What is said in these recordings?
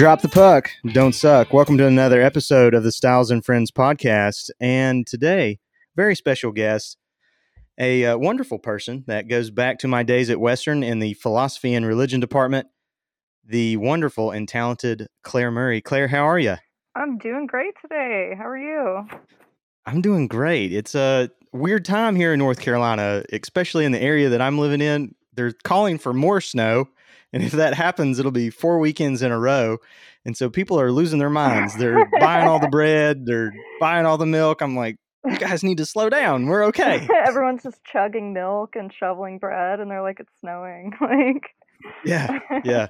Drop the puck, don't suck. Welcome to another episode of the Styles and Friends podcast. And today, very special guest, a uh, wonderful person that goes back to my days at Western in the philosophy and religion department, the wonderful and talented Claire Murray. Claire, how are you? I'm doing great today. How are you? I'm doing great. It's a weird time here in North Carolina, especially in the area that I'm living in. They're calling for more snow. And if that happens, it'll be four weekends in a row. And so people are losing their minds. They're buying all the bread, they're buying all the milk. I'm like, you guys need to slow down. We're okay. Everyone's just chugging milk and shoveling bread, and they're like, it's snowing. like, yeah, yeah.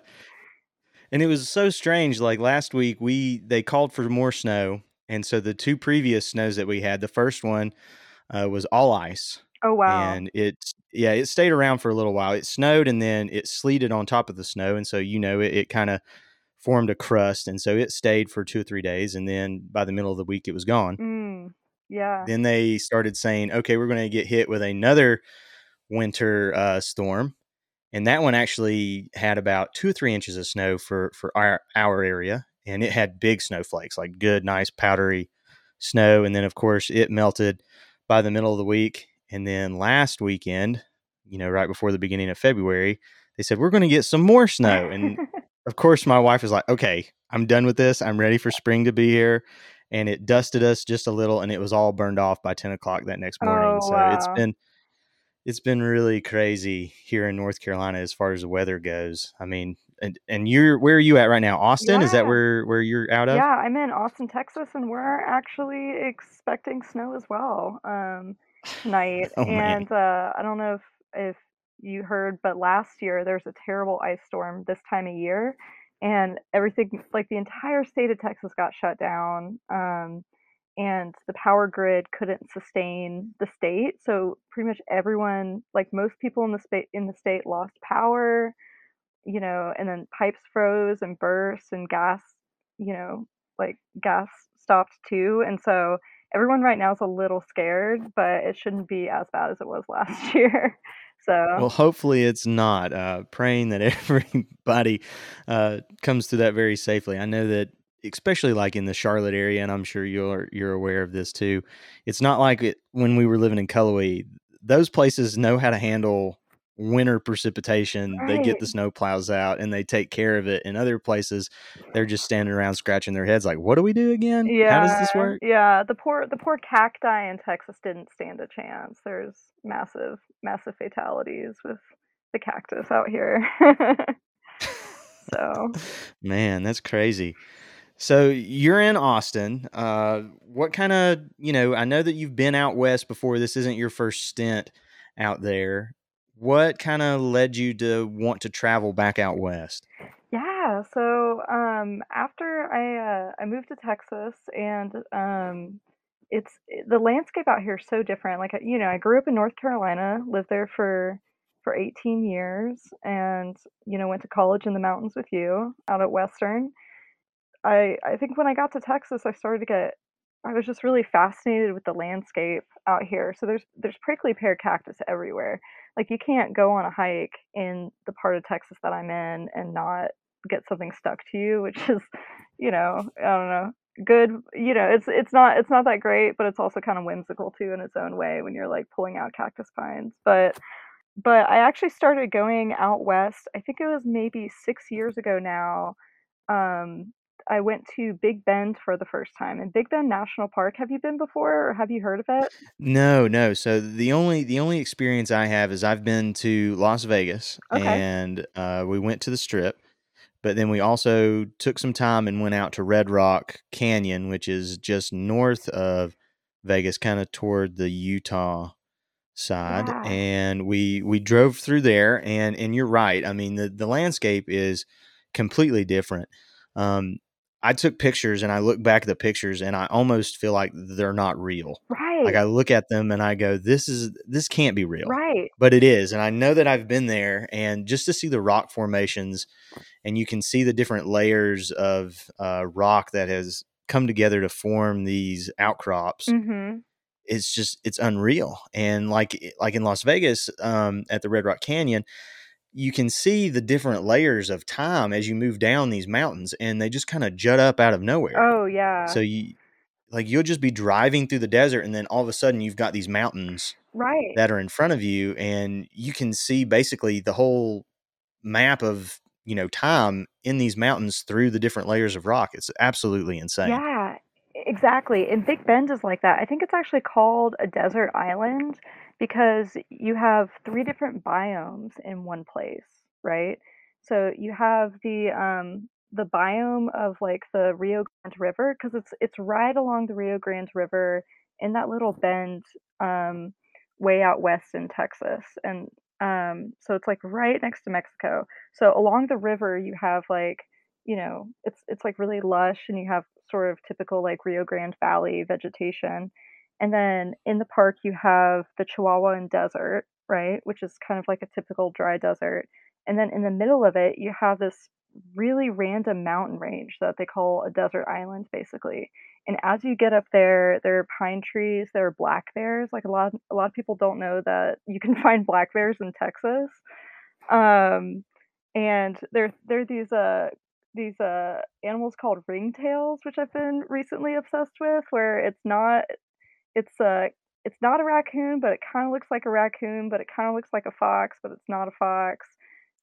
And it was so strange. Like last week, we they called for more snow, and so the two previous snows that we had, the first one uh, was all ice. Oh wow! And it yeah, it stayed around for a little while. It snowed and then it sleeted on top of the snow, and so you know it, it kind of formed a crust, and so it stayed for two or three days, and then by the middle of the week it was gone. Mm, yeah. Then they started saying, okay, we're going to get hit with another winter uh, storm, and that one actually had about two or three inches of snow for for our our area, and it had big snowflakes, like good, nice, powdery snow, and then of course it melted by the middle of the week and then last weekend, you know, right before the beginning of February, they said, we're going to get some more snow. And of course, my wife was like, okay, I'm done with this. I'm ready for spring to be here. And it dusted us just a little and it was all burned off by 10 o'clock that next morning. Oh, so wow. it's been, it's been really crazy here in North Carolina as far as the weather goes. I mean, and, and you're where are you at right now? Austin? Is that Yeah. where where you're out of? Yeah, I'm in Austin, Texas, and we're actually expecting snow as well um, tonight. Oh, and uh, I don't know if if you heard, but last year there's a terrible ice storm this time of year, and everything like the entire state of Texas got shut down. Um, and the power grid couldn't sustain the state, so pretty much everyone, like most people in the state in the state, lost power. You know, and then pipes froze and burst, and gas you know, like gas stopped too. And so everyone right now is a little scared, but it shouldn't be as bad as it was last year. So Well, hopefully it's not. Uh, praying that everybody uh, comes through that very safely. I know that, especially like in the Charlotte area, and I'm sure you're you're aware of this too. It's not like it when we were living in Cullowhee. Those places know how to handle winter precipitation. They get the snow plows out and they take care of it. In other places, they're just standing around scratching their heads, like, "What do we do again? yeah How does this work?" yeah, the poor the poor cacti in Texas didn't stand a chance. There's massive massive fatalities with the cactus out here. so Man, that's crazy. So you're in Austin. Uh, what kind of, you know, I know that you've been out west before. This isn't your first stint out there. What kind of led you to want to travel back out west? Yeah, so um, after I uh, I moved to Texas, and um, it's the landscape out here is so different. Like you know, I grew up in North Carolina, lived there for for 18 years, and you know, went to college in the mountains with you out at Western. I I think when I got to Texas, I started to get I was just really fascinated with the landscape out here. So there's there's prickly pear cactus everywhere. Like you can't go on a hike in the part of Texas that I'm in and not get something stuck to you, which is, you know, I don't know, good. You know, it's it's not it's not that great, but it's also kind of whimsical too in its own way when you're like pulling out cactus pines. But but I actually started going out west. I think it was maybe six years ago now. Um, I went to Big Bend for the first time. And Big Bend National Park, have you been before or have you heard of it? No, no. So the only the only experience I have is I've been to Las Vegas Okay. and uh, we went to the Strip, but then we also took some time and went out to Red Rock Canyon, which is just north of Vegas, kind of toward the Utah side Yeah. and we we drove through there and and you're right i mean the the landscape is completely different um i took pictures and i look back at the pictures and i almost feel like they're not real Right. like i look at them and i go this is this can't be real Right. but it is and i know that i've been there and just to see the rock formations and you can see the different layers of uh, rock that has come together to form these outcrops Mhm. it's just it's unreal and like like in las vegas um, at the red rock canyon you can see the different layers of time as you move down these mountains and they just kind of jut up out of nowhere. Oh yeah. So you like you'll just be driving through the desert and then all of a sudden you've got these mountains right. that are in front of you and you can see basically the whole map of, you know, time in these mountains through the different layers of rock. It's absolutely insane. Yeah, exactly. And Big Bend is like that. I think it's actually called a desert island because you have three different biomes in one place, right? So you have the um the biome of like the Rio Grande River because it's it's right along the Rio Grande River in that little bend um way out west in Texas and um so it's like right next to Mexico. So along the river you have like you know, it's it's like really lush and you have sort of typical like Rio Grande Valley vegetation. And then in the park you have the Chihuahuan Desert, right, which is kind of like a typical dry desert. And then in the middle of it you have this really random mountain range that they call a desert island basically. And as you get up there, there are pine trees, there are black bears. Like a lot a lot of people don't know that you can find black bears in Texas. Um and there there are these uh these uh animals called ringtails, which I've been recently obsessed with, where it's not it's a it's not a raccoon, but it kind of looks like a raccoon, but it kind of looks like a fox, but it's not a fox.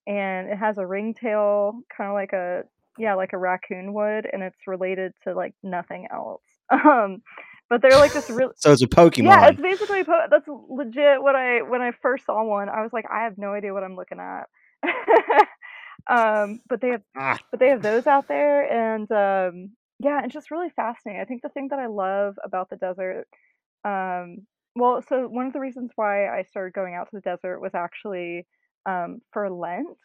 And it has a ringtail, kind of like a yeah, like a raccoon would, and it's related to like nothing else. Um, but they're like this real. so it's a Pokemon. Yeah, it's basically po- that's legit. What I when I first saw one, I was like, I have no idea what I'm looking at. um, but they have Ah. but they have those out there, and um, yeah, it's just really fascinating. I think the thing that I love about the desert, um, well, so one of the reasons why I started going out to the desert was actually um, for Lent.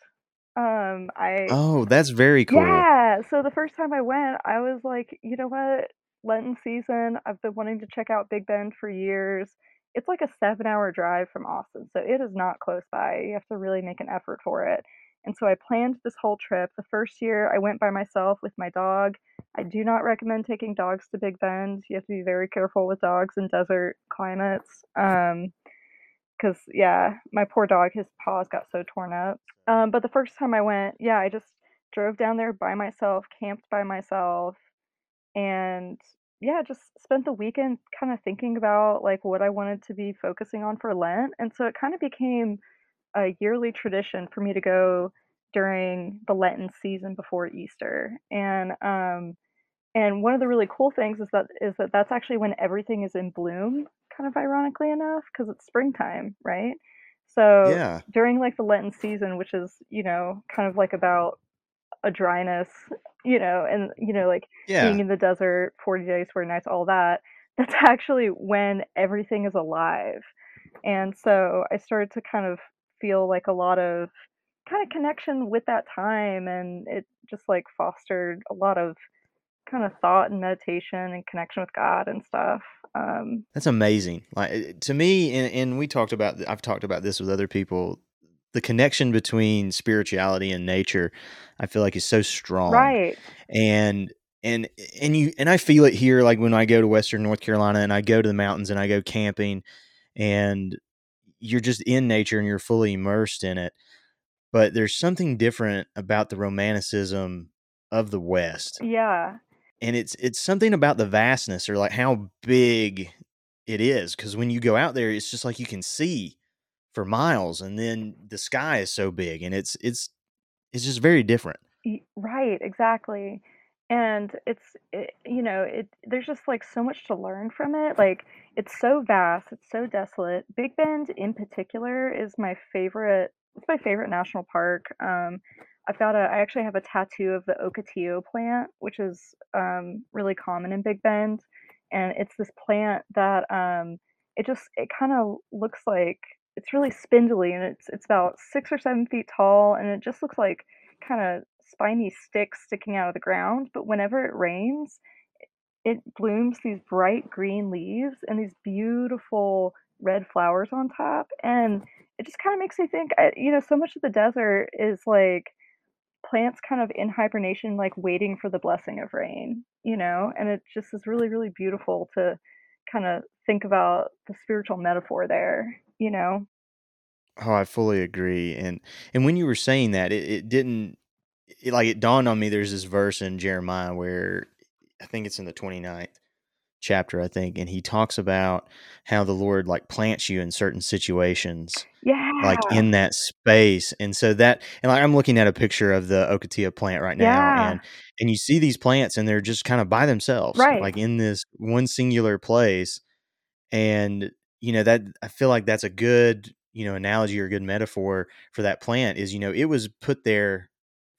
Um, I Oh, that's very cool. yeah, so the first time I went, I was like, you know what? Lenten season, I've been wanting to check out Big Bend for years. It's like a seven hour drive from Austin, so it is not close by. You have to really make an effort for it. And so I planned this whole trip. The first year I went by myself with my dog. I do not recommend taking dogs to Big Bend. You have to be very careful with dogs in desert climates. Um, because yeah, my poor dog, his paws got so torn up. Um, but the first time I went, yeah, I just drove down there by myself, camped by myself, and yeah, just spent the weekend kind of thinking about like what I wanted to be focusing on for Lent. And so it kind of became a yearly tradition for me to go during the Lenten season before Easter. And um and one of the really cool things is that is that that's actually when everything is in bloom, kind of ironically enough, because it's springtime, right? So Yeah. during like the Lenten season, which is, you know, kind of like about a dryness, you know, and you know, like yeah. being in the desert, 40 days, 40 nights, all that, that's actually when everything is alive. And so I started to kind of feel like a lot of kind of connection with that time and it just like fostered a lot of kind of thought and meditation and connection with God and stuff. Um That's amazing. Like eh, to me, and, and we talked about, I've talked about this with other people. The connection between spirituality and nature, I feel like is so strong. right. And and and you and I feel it here. Like when I go to Western North Carolina and I go to the mountains and I go camping, and you're just in nature and you're fully immersed in it. But there's something different about the romanticism of the West Yeah. and it's it's something about the vastness or like how big it is because when you go out there it's just like you can see for miles and then the sky is so big and it's it's it's just very different Right, exactly. And it's it, you know, it there's just like so much to learn from it. Like it's so vast, it's so desolate. Big Bend in particular is my favorite it's my favorite national park. Um I've got a I actually have a tattoo of the Ocotillo plant, which is um really common in Big Bend. And it's this plant that um it just it kind of looks like it's really spindly and it's it's about six or seven feet tall and it just looks like kind of spiny sticks sticking out of the ground, but whenever it rains, it blooms these bright green leaves and these beautiful red flowers on top. And it just kind of makes me think, you know, so much of the desert is like plants kind of in hibernation, like waiting for the blessing of rain, you know? And it just is really, really beautiful to kind of think about the spiritual metaphor there, you know? Oh, I fully agree, and and when you were saying that, it it didn't it like, it dawned on me there's this verse in Jeremiah where I think it's in the 29th chapter, I think, and he talks about how the Lord, like, plants you in certain situations, yeah like, in that space, and so that and, like, I'm looking at a picture of the Ocotillo plant right now, Yeah. and and you see these plants, and they're just kinda by themselves, Right. like, in this one singular place, and, you know, that I feel like that's a good, you know, analogy or good metaphor for that plant is, you know, it was put there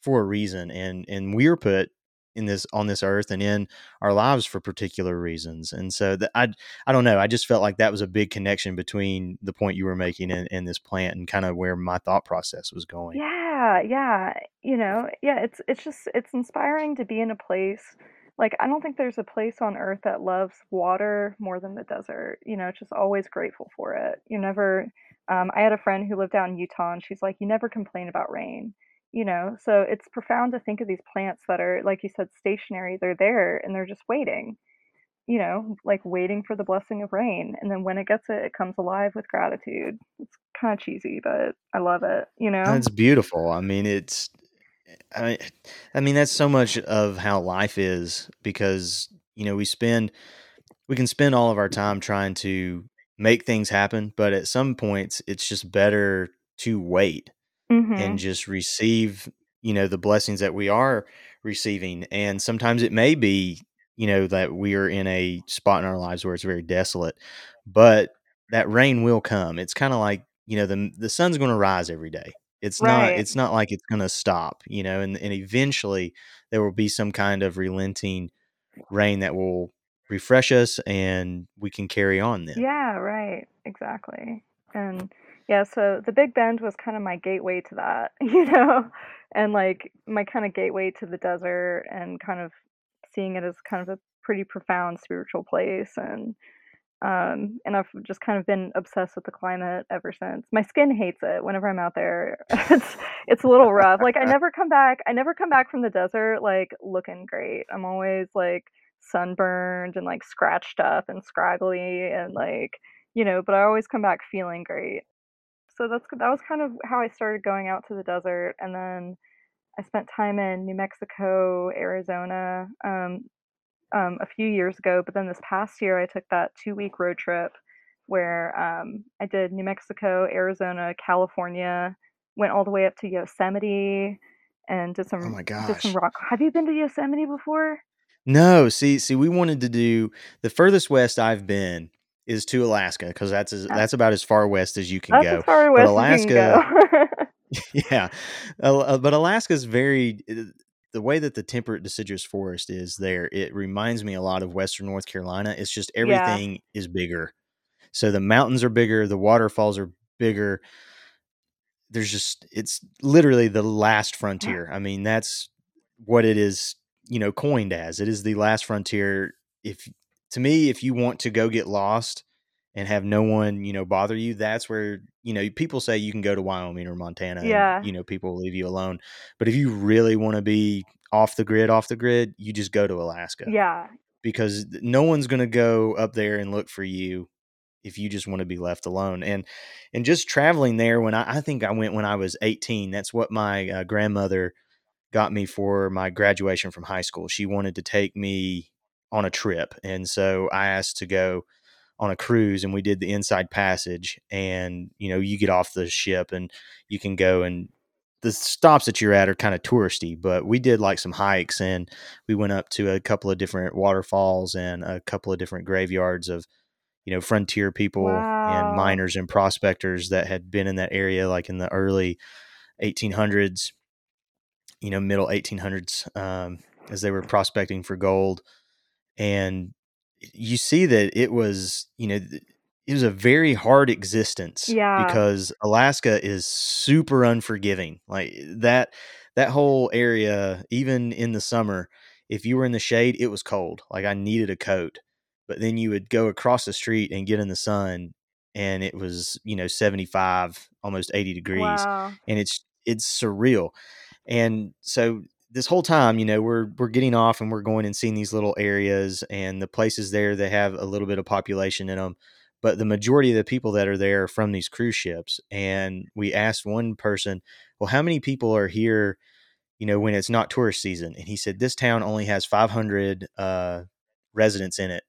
for a reason, and and we're put in this on this earth and in our lives for particular reasons, and so the I I don't know, I just felt like that was a big connection between the point you were making and and this plant and kinda where my thought process was going. Yeah, yeah, you know, yeah, it's it's just it's inspiring to be in a place like, I don't think there's a place on earth that loves water more than the desert, you know, just always grateful for it. You never um, I had a friend who lived down in Utah, and she's like, "You never complain about rain," you know, so it's profound to think of these plants that are, like you said, stationary, they're there, and they're just waiting, you know, like, waiting for the blessing of rain, and then when it gets it, it comes alive with gratitude. It's kinda cheesy, but I love it, you know? That's beautiful, I mean, it's I I mean, that's so much of how life is because, you know, we spend we can spend all of our time trying to make things happen, but at some points, it's just better to wait and Mhm. just receive, you know, the blessings that we are receiving, and sometimes it may be, you know, that we are in a spot in our lives where it's very desolate, but that rain will come. It's kinda like, you know, the the sun's gonna rise every day. It's not it's not like it's gonna stop, you know, and and eventually, there will be some kind of relenting rain that will refresh us, and we can carry on then. Yeah, right, exactly, and yeah, so the Big Bend was kinda my gateway to that, you know, and, like, my kinda gateway to the desert and kind of seeing it as kind of a pretty profound spiritual place, and, um, and I've just kind of been obsessed with the climate ever since. My skin hates it whenever I'm out there. It's it's a little rough, like, I never come back I never come back from the desert, like, looking great. I'm always, like, sunburned and, like, scratched up and scraggly and, like, you know, but I always come back feeling great. So that's that was kind of how I started going out to the desert, and then I spent time in New Mexico, Arizona, um, um, a few years ago, but then this past year, I took that two-week road trip where, um, I did New Mexico, Arizona, California, went all the way up to Yosemite, and did Oh some my did some rock have you been to Yosemite before? No, see see, we wanted to do the furthest west I've been is to Alaska because that's as Uh that's about as far west as you can That's as go, far but west as you can go. Alaska Yeah, uh, but Alaska's very eh, the way that the temperate deciduous forest is there, it reminds me a lot of Western North Carolina, it's just Yeah. everything is bigger. So, the mountains are bigger, the waterfalls are bigger there's just it's literally the last frontier. I mean, that's what it is, you know, coined as. It is the last frontier. If to me, if you want to go get lost and have no one, you know, bother you, that's where, you know, people say you can go to Wyoming or Montana and, Yeah. you know, people will leave you alone. But if you really wanna be off the grid, off the grid, you just go to Alaska Yeah. because no one's gonna go up there and look for you if you just wanna be left alone, and and just traveling there when I I think I went when I was 18, that's what my, uh, grandmother got me for my graduation from high school. She wanted to take me on a trip, and so I asked to go on a cruise, and we did the Inside Passage, and, you know, you get off the ship, and you can go and the stops that you're at are kinda touristy, but we did, like, some hikes, and we went up to a couple of different waterfalls and a couple of different graveyards of, you know, frontier people and miners and prospectors that had been in that area, like, in the early 1800s you know, middle 1800s, um, as they were prospecting for gold, and you see that it was, you know, it was a very hard existence Yeah. because Alaska is super unforgiving. Like, that that whole area, even in the summer, if you were in the shade, it was cold. Like, I needed a coat, but then you would go across the street and get in the sun, and it was, you know, 75, almost 80 degrees, Wow. and it's it's surreal, and so this whole time, you know, we're we're getting off and we're going and seeing these little areas and the places there, they have a little bit of population in them, but the majority of the people that are there are from these cruise ships. And we asked one person, "Well, how many people are here?" You know, when it's not tourist season, and he said this town only has 500 uh, residents in it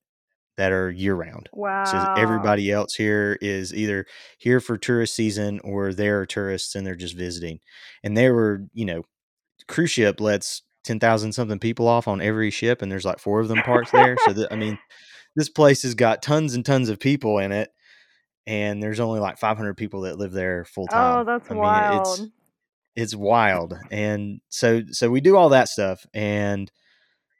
that are year round. Wow. Says everybody else here is either here for tourist season or they're tourists and they're just visiting. And they were, you know, cruise ship lets 10,000 something people off on every ship and there's like four of them parked there. So I mean, this place has got tons and tons of people in it and there's only like 500 people that live there full oh, time. Oh, that's I mean, it's wild. it's wild. And so so we do all that stuff and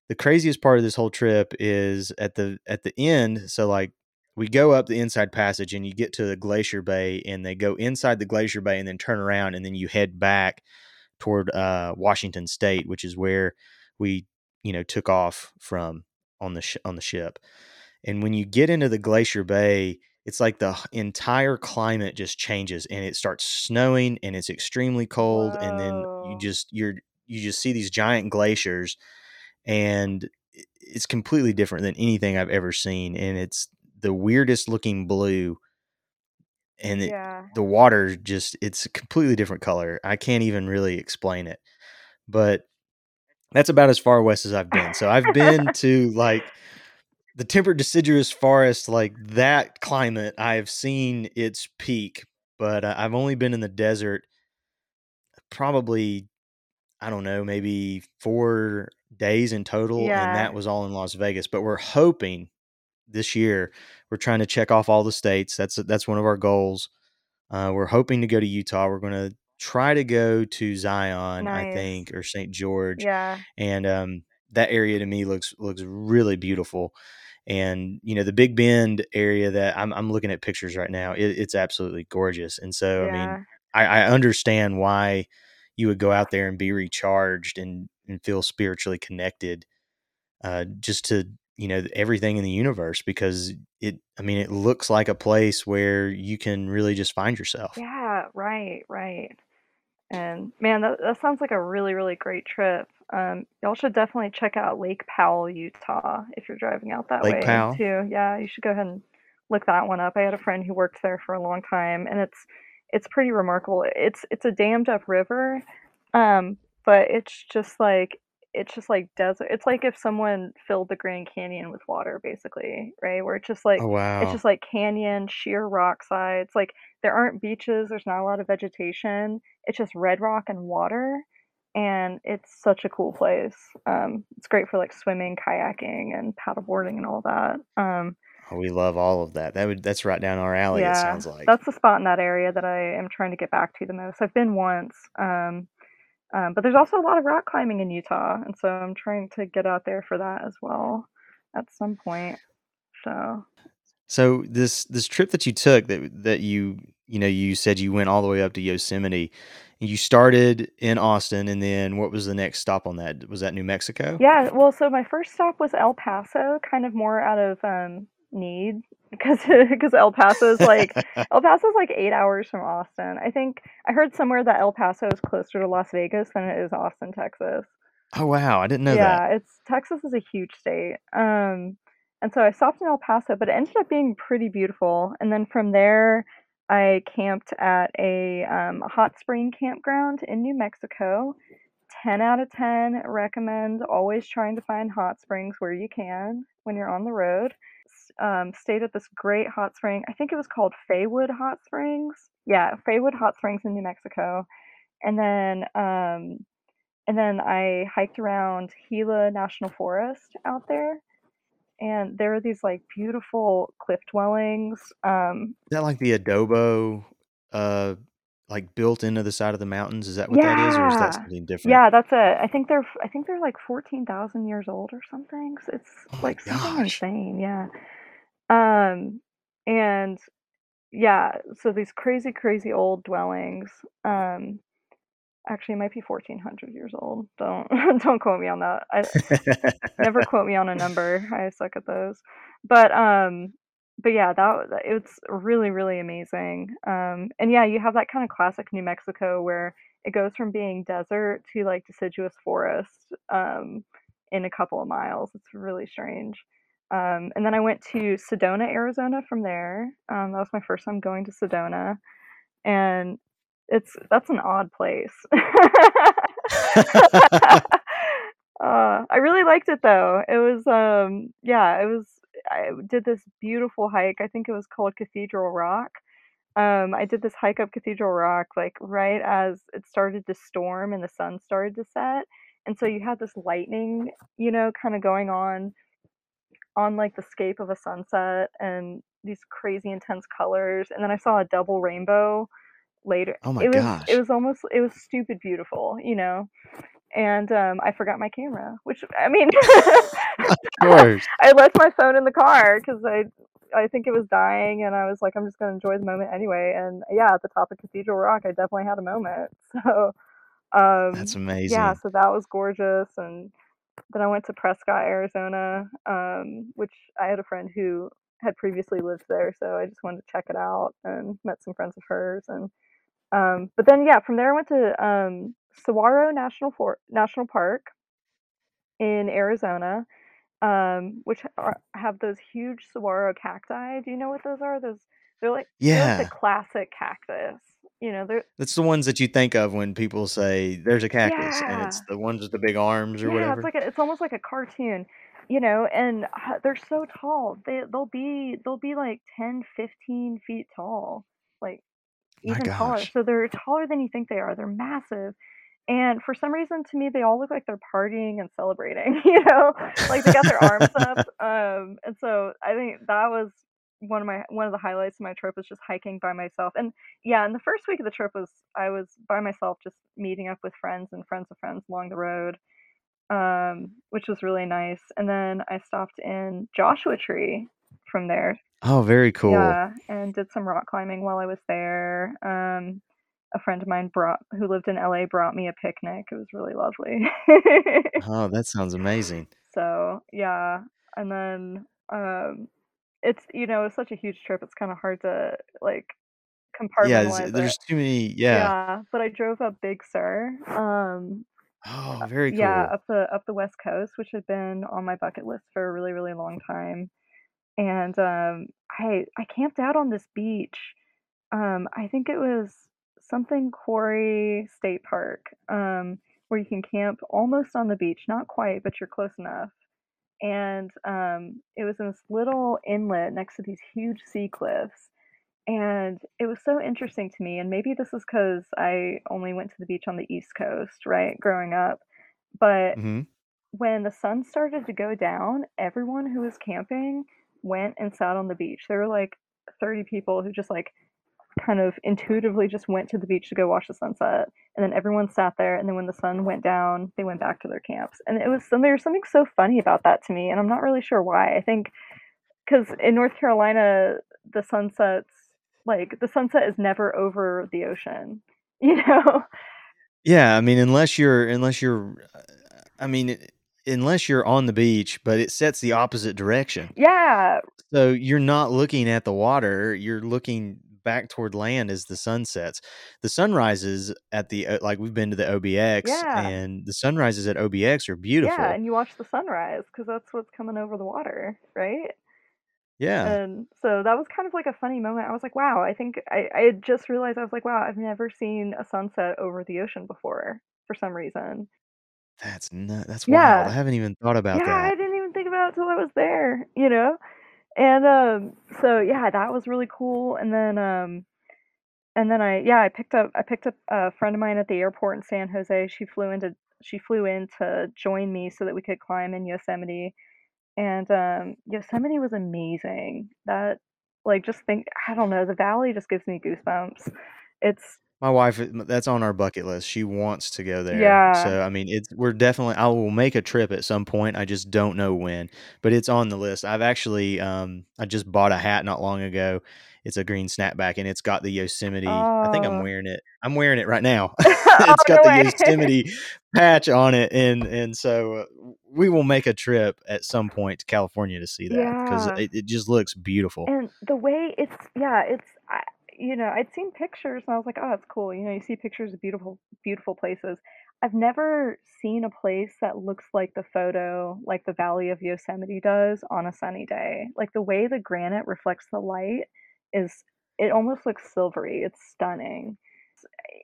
the craziest part of this whole trip is at the at the end so like we go up the inside passage and you get to the glacier bay and they go inside the glacier bay and then turn around and then you head back toward uh, washington state which is where we you know took off from on the sh- on the ship and when you get into the glacier bay it's like the entire climate just changes and it starts snowing and it's extremely cold and then you just you're you just see these giant glaciers and it's completely different than anything I've ever seen. And it's the weirdest looking blue, and it, Yeah. the water just it's a completely different color. I can't even really explain it, but that's about as far west as I've been. So I've been to like the temperate deciduous forest, like that climate. I've seen its peak, but uh, I've only been in the desert probably I don't know, maybe four days in total, and that was all in Las Vegas. But we're hoping this year we're trying to check off all the states. That's that's one of our goals. Uh, we're hoping to go to Utah. We're going to try to go to Zion, I think, or St. George, Yeah. and um, that area to me looks looks really beautiful. And you know the Big Bend area that I'm I'm looking at pictures right now. It, it's absolutely gorgeous. And so I mean, I, I understand why you would go out there and be recharged and and feel spiritually connected uh, just to you know everything in the universe because it i mean it looks like a place where you can really just find yourself Yeah, right, right. And man, that that sounds like a really, really great trip. Um, y'all should definitely check out Lake Powell, Utah, if you're driving out that lake way powell too. Yeah, you should go ahead and look that one up. I had a friend who worked there for a long time, and it's it's pretty remarkable. It's it's a dammed up river, um, but it's just like it's just like desert. It's like if someone filled the Grand Canyon with water, basically, right? Where it's just like oh it's just like canyon, sheer rock sides. Like there aren't beaches, there's not a lot of vegetation. It's just red rock and water, and it's such a cool place. Um, it's great for like swimming, kayaking, and paddleboarding and all that. Um, oh, we love all of that that would that's right down our alley it sounds like that's the spot in that area that I am trying to get back to the most. I've been once, um, um, but there's also a lot of rock climbing in Utah, and so I'm trying to get out there for that as well at some point. So so this this trip that you took that that you you know you said you went all the way up to yosemite and you started in austin and then what was the next stop on that was that new mexico yeah, well, so my first stop was El Paso, kind of more out of um, need because because El Paso is like El Paso is like eight hours from Austin. I think I heard somewhere that El Paso is closer to Las Vegas than it is Austin, Texas. oh wow i didn't know that Yeah, it's Texas is a huge state. Um, and so I stopped in El Paso, but it ended up being pretty beautiful. And then from there, I camped at a um, hot spring campground in New Mexico. 10 out of 10 recommend always trying to find hot springs where you can when you're on the road. Um, stayed at this great hot spring. I think it was called Faywood Hot Springs. Yeah, Faywood Hot Springs in New Mexico. And then um, and then I hiked around Gila National Forest out there, and there are these like beautiful cliff dwellings. Um, Is that like the adobo, uh, like built into the side of the mountains? Is that what that is, or is that something different? yeah, that's it. I think they're I think they're like fourteen thousand years old or something. So it's Oh like something gosh. insane. Yeah. Um, and yeah, so these crazy, crazy old dwellings. Um, actually, it might be fourteen hundred years old. Don't don't quote me on that. I, never quote me on a number. I suck at those. But um but yeah, that that- it's really really amazing. Um and yeah, you have that kind of classic New Mexico where it goes from being desert to like deciduous forest um in a couple of miles. It's really strange. Um, and then I went to Sedona, Arizona from there. Um, that was my first time going to Sedona, and it's that's an odd place. Uh, I really liked it though. It was, um yeah, it was I did this beautiful hike, I think it was called Cathedral Rock. Um, I did this hike up Cathedral Rock, like, right as it started to storm and the sun started to set, and so you had this lightning, you know, kinda going on on, like, the scape of a sunset and these crazy intense colors, and then I saw a double rainbow later Oh my it was it was almost it was stupid beautiful, you know? And, um, I forgot my camera, which I mean, Of course. I left my phone in the car because I I think it was dying, and I was like, "I'm just gonna enjoy the moment anyway," and yeah, at the top of Cathedral Rock, I definitely had a moment. So, um, That's amazing. yeah, so that was gorgeous, and then I went to Prescott, Arizona, um, which I had a friend who had previously lived there, so I just wanted to check it out and met some friends of hers, and, um but then, yeah, from there I went to, um, Saguaro National For National Park in Arizona, um, which are have those huge saguaro cacti. Do you know what those are? Those they're like they're like the classic cactus, you know, they're It's the ones that you think of when people say, "There's a cactus," and it's the ones with the big arms or Yeah, it's whatever? like a it's almost like a cartoon, you know, and they're so tall. They they'll be they'll be like 10, 15 feet tall, like, even taller. So they're taller than you think they are, they're massive, and for some reason to me, they all look like they're partying and celebrating, you know? Like, they got their arms up, um, and so I think that was one of my one of the highlights of my trip was just hiking by myself, and yeah, and the 1st week of the trip was I was by myself just meeting up with friends and friends of friends along the road, um, which was really nice, and then I stopped in Joshua Tree from there. Oh, very cool. Yeah, and did some rock climbing while I was there, um, a friend of mine brought who lived in LA brought me a picnic, it was really lovely. Oh, that sounds amazing. So, yeah, and then, um, it's you know, it's such a huge trip, it's kinda hard to, like, Yeah, compartmentalize it. there's too many yeah. Yeah, but I drove up Big Sur, um, Oh, uh very yeah, up the up the West Coast, which had been on my bucket list for a really, really long time, and, um, I I camped out on this beach, um, I think it was something Quarry State Park, um, where you can camp almost on the beach, not quite, but you're close enough, and, um, it was in this little inlet next to these huge sea cliffs, and it was so interesting to me, and maybe this is because I only went to the beach on the East Coast, right, growing up, but Mhm. when the sun started to go down, everyone who was camping went and sat on the beach. There were, like, 30 people who just, like, kind of intuitively just went to the beach to go watch the sunset, and then everyone sat there, and then when the sun went down, they went back to their camps, and it was some there's something so funny about that to me, and I'm not really sure why. I think because in North Carolina, the sunsets like, the sunset is never over the ocean, you know? Yeah, I mean, unless you're unless you're, uh I mean, unless you're on the beach, but it sets the opposite direction. Yeah. So, you're not looking at the water, you're looking back toward land as the sun sets. The sunrises at the, uh like, we've been to the OBX, Yeah. and the sunrises at OBX are beautiful. Yeah, and you watch the sunrise cuz that's what's coming over the water, right? Yeah. And so that was kind of like a funny moment, I was like, "Wow," I think I I had just realized, I was like, "Wow, I've never seen a sunset over the ocean before," for some reason. That's nu that's wild, I haven't even thought about that. Yeah, I didn't even think about it till I was there, you know? And, um, so, yeah, that was really cool, and then, um and then I yeah, I picked up I picked up a friend of mine at the airport in San Jose, she flew into she flew in to join me so that we could climb in Yosemite, and, um, Yosemite was amazing. That like, just think I don't know, the valley just gives me goosebumps. It's My wife, uh, that's on our bucket list, she wants to go there, Yeah. so, I mean, it's we're definitely I will make a trip at some point, I just don't know when, but it's on the list. I've actually, um I just bought a hat not long ago, it's a green snapback, and it's got the Yosemite I think I'm Oh. wearing it I'm wearing it right now. Oh, It's got the way. Yosemite patch on it, and and so, uh, we will make a trip at some point to California to see that 'cause Yeah. it it just looks beautiful. And the way it's yeah, it's you know, I'd seen pictures, and I was like, "Oh, that's cool," you know, you see pictures of beautiful beautiful places. I've never seen a place that looks like the photo, like the Valley of Yosemite does on a sunny day. Like, the way the granite reflects the light is it almost looks silvery, it's stunning.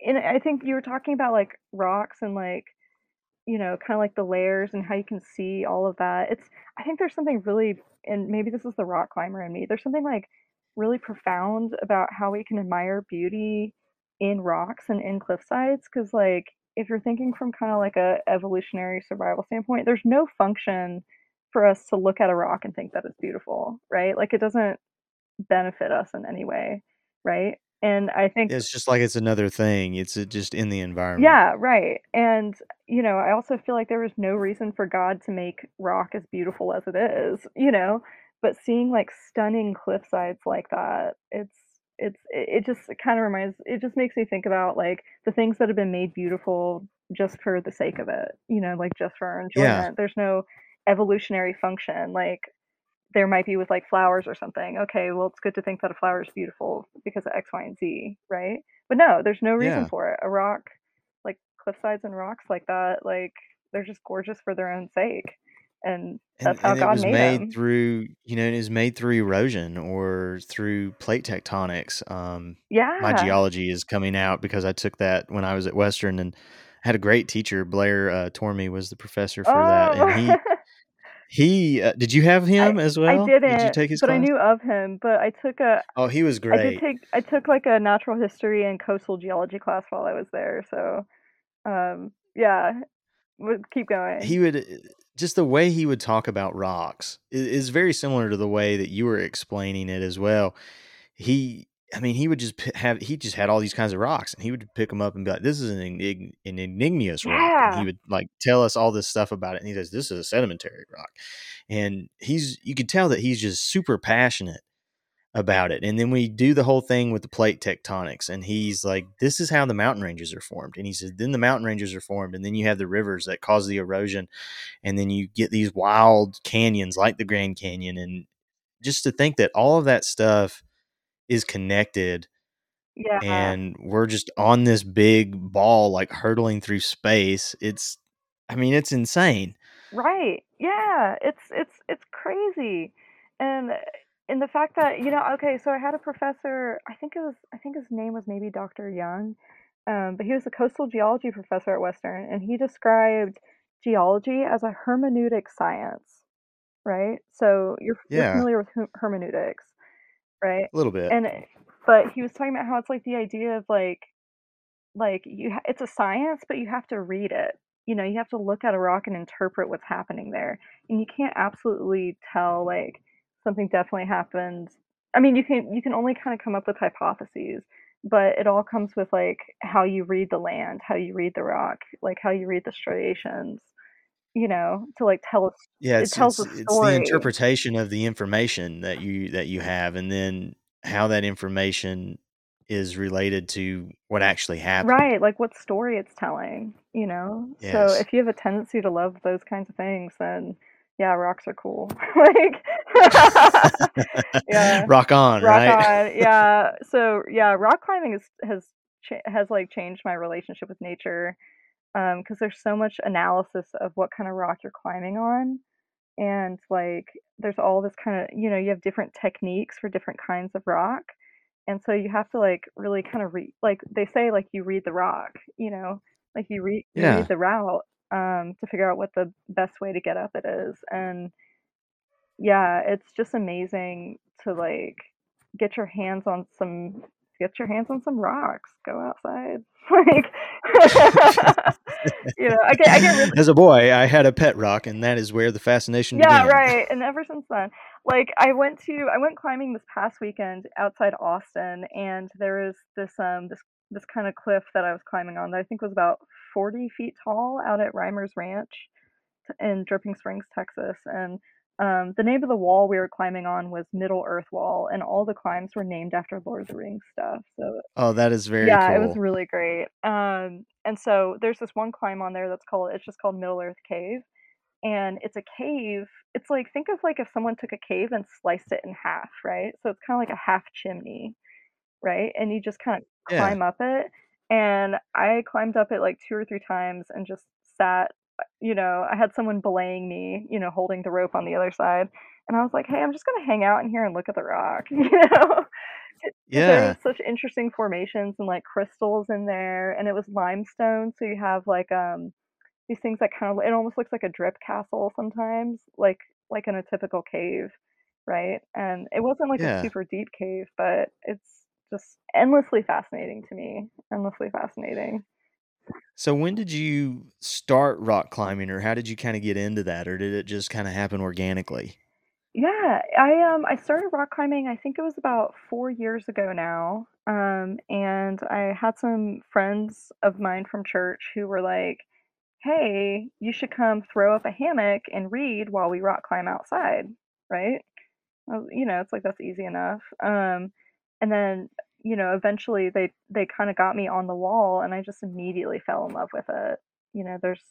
And I think you were talking about, like, rocks and, like, you know, kinda like the layers and how you can see all of that. It's I think there's something really and maybe this is the rock climber in me, there's something, like, really profound about how we can admire beauty in rocks and in cliff sides because like, if you're thinking from kinda like a evolutionary survival standpoint, there's no function for us to look at a rock and think that it's beautiful, right? Like, it doesn't benefit us in any way, right? And I think It's just like it's another thing, it's, uh, just in the environment. Yeah, right, and, you know, I also feel like there was no reason for God to make rock as beautiful as it is, you know? But seeing, like, stunning cliff sides like that, it's it's it just kinda reminds it just makes me think about, like, the things that have been made beautiful just for the sake of it, you know, like, just for our Yeah. enjoyment. There's no evolutionary function, like, there might be with, like, flowers or something. Okay, well, it's good to think that a flower is beautiful because of X, Y, and Z, right? But no, there's no reason Yeah. for it. A rock like, cliff sides and rocks like that, like, they're just gorgeous for their own sake, and And that's how and it was made made 'em. through you know, it was made through erosion or through plate tectonics, um, yeah, my geology is coming out because I took that when I was at Western and had a great teacher, Blair, uh, Tormey was the professor for that, and Oh. he he, uh did you have I him as I well? Did you didn't, take his but I knew of him, but I took a Oh, he was great. I did take I took, like, a natural history and coastal geology class while I was there, so, um, yeah. Keep going. He would, uh just the way he would talk about rocks is very similar to the way that you were explaining it as well. He I mean, he would just have he just had all these kinds of rocks, and he would pick them up and be like, "This is an an igneous rock," and he would, like, tell us all this stuff about it, and he says, "This is a sedimentary rock," and he's you could tell that he's just super passionate about it, and then we do the whole thing with the plate tectonics, and he's like, "This is how the mountain ranges are formed," and he said, "Then the mountain ranges are formed, and then you have the rivers that cause the erosion, and then you get these wild canyons like the Grand Canyon," and just to think that all of that stuff is connected Yeah. and we're just on this big ball, like, hurtling through space, it's I mean, it's insane. Right, yeah, it's it's it's crazy, and and the fact that you know okay, so I had a professor, I think it was I think his name was maybe Doctor Young, um, but he was a coastal geology professor at Western, and he described geology as a hermeneutic science, right? So, you're you're familiar with her hermeneutics, right? A little bit. And, but he was talking about how it's like the idea of, like like, you ha it's a science, but you have to read it, you know, you have to look at a rock and interpret what's happening there, and you can't absolutely tell, like, something definitely happened I mean, you can you can only kinda come up with hypotheses, but it all comes with, like, how you read the land, how you read the rock, like, how you read the striations, you know, to, like, tell a s Yeah, it tells it's a it's the interpretation of the information that you that you have, and then how that information is related to what actually happened. Right, like, what story it's telling, you know? So, if you have a tendency to love those kinds of things, then, yeah, rocks are cool. Like Yeah. Rock on, Rock right? on, yeah. So, yeah, rock climbing is has has, like, changed my relationship with nature, um, 'cause there's so much analysis of what kinda rock you're climbing on, and, like, there's all this kinda you know, you have different techniques for different kinds of rock, and so you have to, like, really kinda re like, they say, like, you read the rock, you know? Like, you read you read the route, um, to figure out what the best way to get up it is, and yeah, it's just amazing to, like, get your hands on some get your hands on some rocks, go outside, like you know, I get I get really As a boy, I had a pet rock, and that is where the fascination Yeah, began. right, and ever since then like, I went to I went climbing this past weekend outside Austin, and there is this, um, this this kinda cliff that I was climbing on that I think was about 40 feet tall out at Reimers Ranch in Dripping Springs, Texas, and, um, the name of the wall we were climbing on was Middle-earth Wall, and all the climbs were named after Lord of the Rings stuff, so Oh, that is very Yeah, it was really great, um, and so there's this one climb on there that's called it's just called Middle-earth Cave, and it's a cave it's like think of, like, if someone took a cave and sliced it in half, right? So it's kinda like a half chimney, right? And you just kinda Yeah. climb up it, and I climbed up it, like, 2 or 3 times and just sat, you know, I had someone belaying me, you know, holding the rope on the other side, and I was like, "Hey, I'm just gonna hang out in here and look at the rock," you know? It 'cause there Yeah. such interesting formations and, like, crystals in there, and it was limestone, so you have, like, um, these things that kind of it almost looks like a drip castle sometimes, like like in a typical cave, right? And it wasn't like a super deep cave, but it's just endlessly fascinating to me, endlessly fascinating. So when did you start rock climbing, or how did you kinda get into that, or did it just kinda happen organically? Yeah, I, um, I started rock climbing, I think it was about 4 years ago now, um, and I had some friends of mine from church who were like, "Hey, you should come throw up a hammock and read while we rock climb outside," right? You know, it's like that's easy enough, um, and then, you know, eventually they they kinda got me on the wall, and I just immediately fell in love with it. You know, there's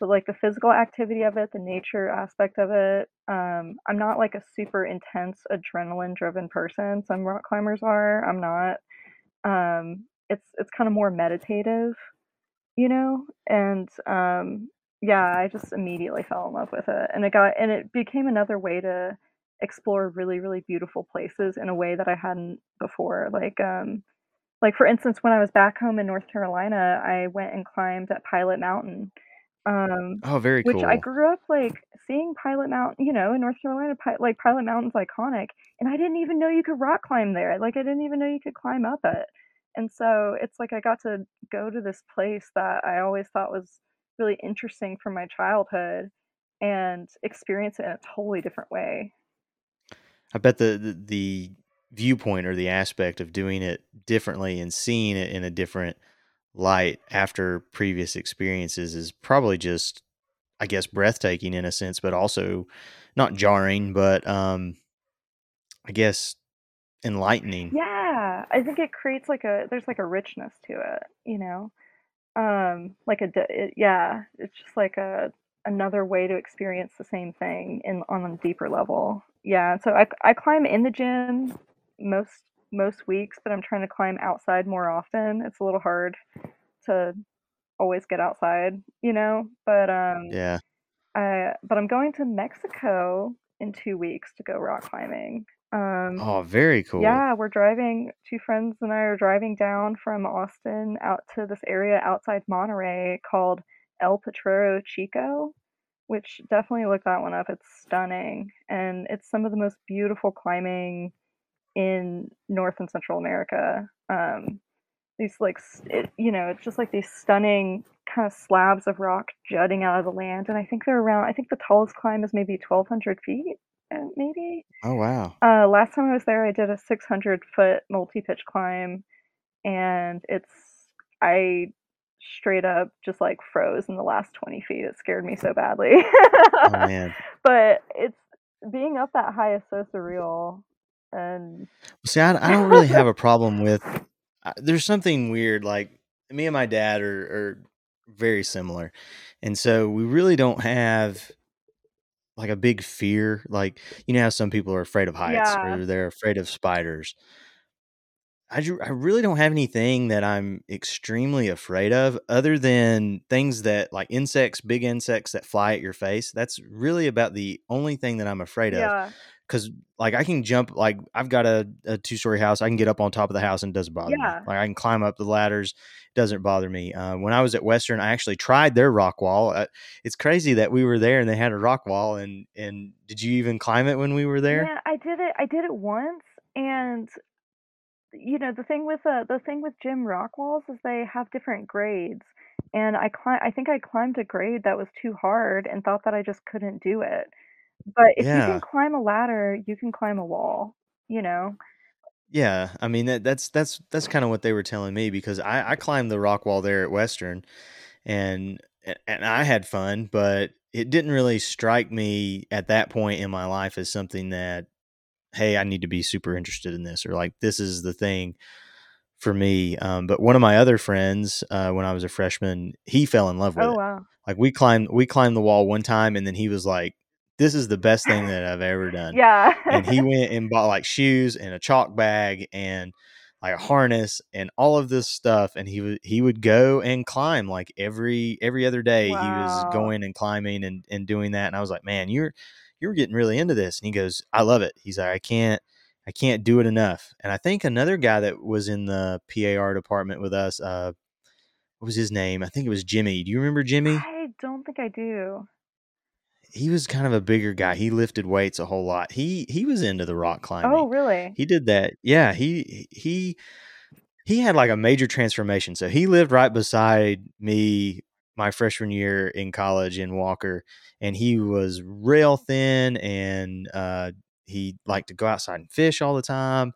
the, like, the physical activity of it, the nature aspect of it, um, I'm not like a super intense adrenaline-driven person, some rock climbers are, I'm not, um, it's it's kinda more meditative, you know? And, um, yeah, I just immediately fell in love with it, and it got and it became another way to explore really, really beautiful places in a way that I hadn't before, like, um, like, for instance, when I was back home in North Carolina, I went and climbed at Pilot Mountain, um, Oh, very which I grew up, like, seeing Pilot Mountain, you know, in North Carolina, Pi like, Pilot Mountain's iconic, and I didn't even know you could rock climb there, like, I didn't even know you could climb up it, and so it's like I got to go to this place that I always thought was really interesting from my childhood and experience it in a totally different way. I bet the the the viewpoint or the aspect of doing it differently and seeing it in a different light after previous experiences is probably just, I guess, breathtaking in a sense, but also not jarring, but, um I guess, enlightening. Yeah, I think it creates like a there's like a richness to it, you know? Um, like a it yeah, it's just like a another way to experience the same thing in on a deeper level. Yeah, so i, I climb in the gym most most weeks, but I'm trying to climb outside more often, it's a little hard to always get outside, you know? But, um, Yeah. I but I'm going to Mexico in 2 weeks to go rock climbing. Um, Oh, very cool. yeah, we're driving 2 friends and I are driving down from Austin out to this area outside Monterrey called El Potrero Chico, which definitely look that one up, it's stunning, and it's some of the most beautiful climbing in North and Central America. Um, these, like, it you know, it's just like these stunning kinda slabs of rock jutting out of the land, and I think they're around I think the tallest climb is maybe 1,200 feet, uh, maybe? Oh, wow. Uh, last time I was there, I did a 600 foot multi-pitch climb, and it's I straight up just, like, froze in the last 20 feet, it scared me so badly. Oh, man. But it's being up that high is so surreal, and See, I I don't really have a problem with uh, there's something weird, like, me and my dad are are very similar, and so we really don't have like, a big fear, like, you know how some people are afraid of heights Yeah. or they're afraid of spiders? I I really don't have anything that I'm extremely afraid of other than things that like insects, big insects that fly at your face, that's really about the only thing that I'm afraid of, Yeah. 'cause, like, I can jump like, I've got a a two-story house, I can get up on top of the house and it doesn't bother me. Yeah. Like, I can climb up the ladders, It doesn't bother me. Uh, when I was at Western, I actually tried their rock wall, uh, it's crazy that we were there and they had a rock wall, and and did you even climb it when we were there? Yeah, I did it I did it once, and, you know, the thing with, uh the thing with gym rock walls is they have different grades, and I cli I think I climbed a grade that was too hard and thought that I just couldn't do it. But if you can climb a ladder, you can climb a wall, you know? Yeah, I mean, that that's that's that's kinda what they were telling me because I I climbed the rock wall there at Western, and a and I had fun, but it didn't really strike me at that point in my life as something that, "Hey, I need to be super interested in this," or, like, "This is the thing for me," um, but one of my other friends, uh, when I was a freshman, he fell in love with Oh, it. wow. Like, we climbed we climbed the wall one time, and then he was like, "This is the best thing that I've ever done," Yeah. and he went and bought, like, shoes and a chalk bag, and, like a harness and all of this stuff and he would he would go and climb like every every other day he was going and climbing and and doing that and I was like man you're you're getting really into this and he goes I love it he's like I can't I can't do it enough and I think another guy that was in the PAR department with us uh what was his name I think it was Jimmy do you remember Jimmy I don't think I do. he was kind of a bigger guy he lifted weights a whole lot he he was into the rock climbing Oh, really? he did that. Yeah, he he he had like a major transformation. So he lived right beside me my freshman year in college in Walker, and he was real thin, and uh, he liked to go outside and fish all the time,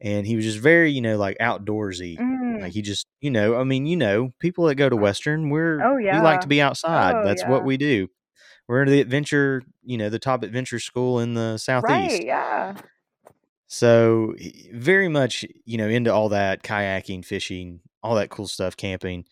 and he was just very you know like outdoorsy. Mm. Like he just you know I mean you know people that go to Western we're Oh, yeah, we like to be outside. Oh, That's yeah. what we do. We're the adventure you know the top adventure school in the southeast. Right, yeah. So very much, you know, into all that kayaking, fishing, all that cool stuff, camping.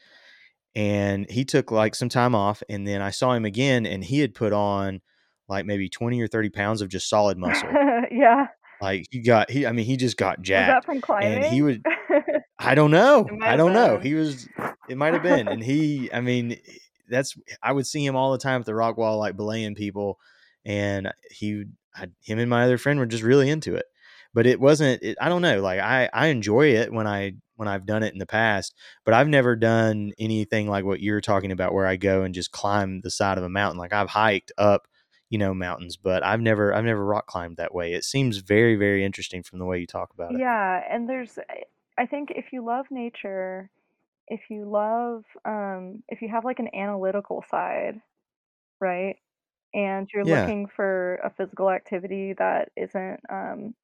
And he took like some time off, and then I saw him again, and he had put on like maybe twenty or thirty pounds of just solid muscle. yeah. Like he got he, I mean, he just got jacked, from and he climbing? would. I don't know. I don't know. He was. It might have been, and he. I mean, eh, that's. I would see him all the time at the rock wall, like belaying people, and he, I, him and my other friend were just really into it. But it wasn't. It, I don't know. Like I, I enjoy it when I when I've done it in the past, but I've never done anything like what you're talking about, where I go and just climb the side of a mountain. Like I've hiked up, you know, mountains, but I've never, I've never rock climbed that way. It seems very, very interesting from the way you talk about it. Yeah, and there's I think if you love nature, if you love um if you have like an analytical side, right? And you're Yeah. looking for a physical activity that isn't um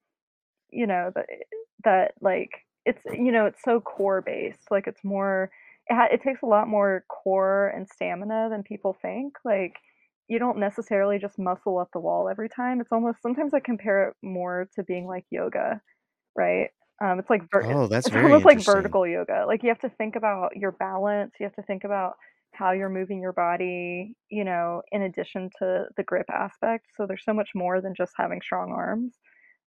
you know that that like it's you know it's so core based like it's more it, ha- it takes a lot more core and stamina than people think like you don't necessarily just muscle up the wall every time it's almost sometimes i compare it more to being like yoga right? Um, it's like ver- Oh, that's it's almost like vertical yoga like you have to think about your balance you have to think about how you're moving your body you know in addition to the grip aspect so there's so much more than just having strong arms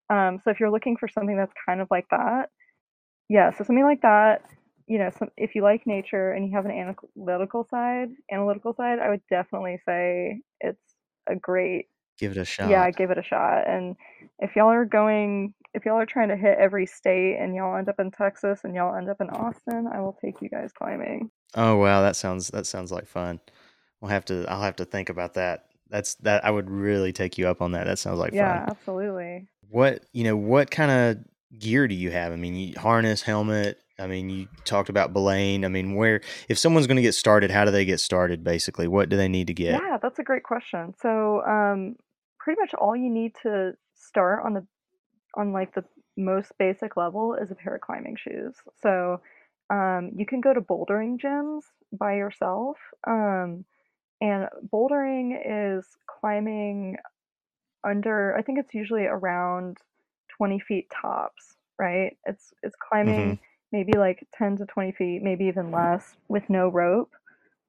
um, so if you're looking for something that's kind of like that, yeah, so something like that, you know, some, if you like nature and you have an analytical side, analytical side, I would definitely say it's a great, Give it a shot. yeah, give it a shot. And if y'all are going, if y'all are trying to hit every state and y'all end up in Texas and y'all end up in Austin, I will take you guys climbing. Oh wow, that sounds that sounds like fun. We'll have to I'll have to think about that. That's that I would really take you up on that. That sounds like fun. Yeah, fun. absolutely. What you know, what kind of gear do you have? I mean, you, harness, helmet. I mean, you talked about belaying. I mean, where if someone's going to get started, how do they get started? Basically, what do they need to get? Yeah, that's a great question. So, um, pretty much all you need to start on the on like the most basic level is a pair of climbing shoes. So, um, you can go to bouldering gyms by yourself. Um, and bouldering is climbing under, I think it's usually around 20 feet tops, right? It's it's climbing maybe like 10 to 20 feet, maybe even less, with no rope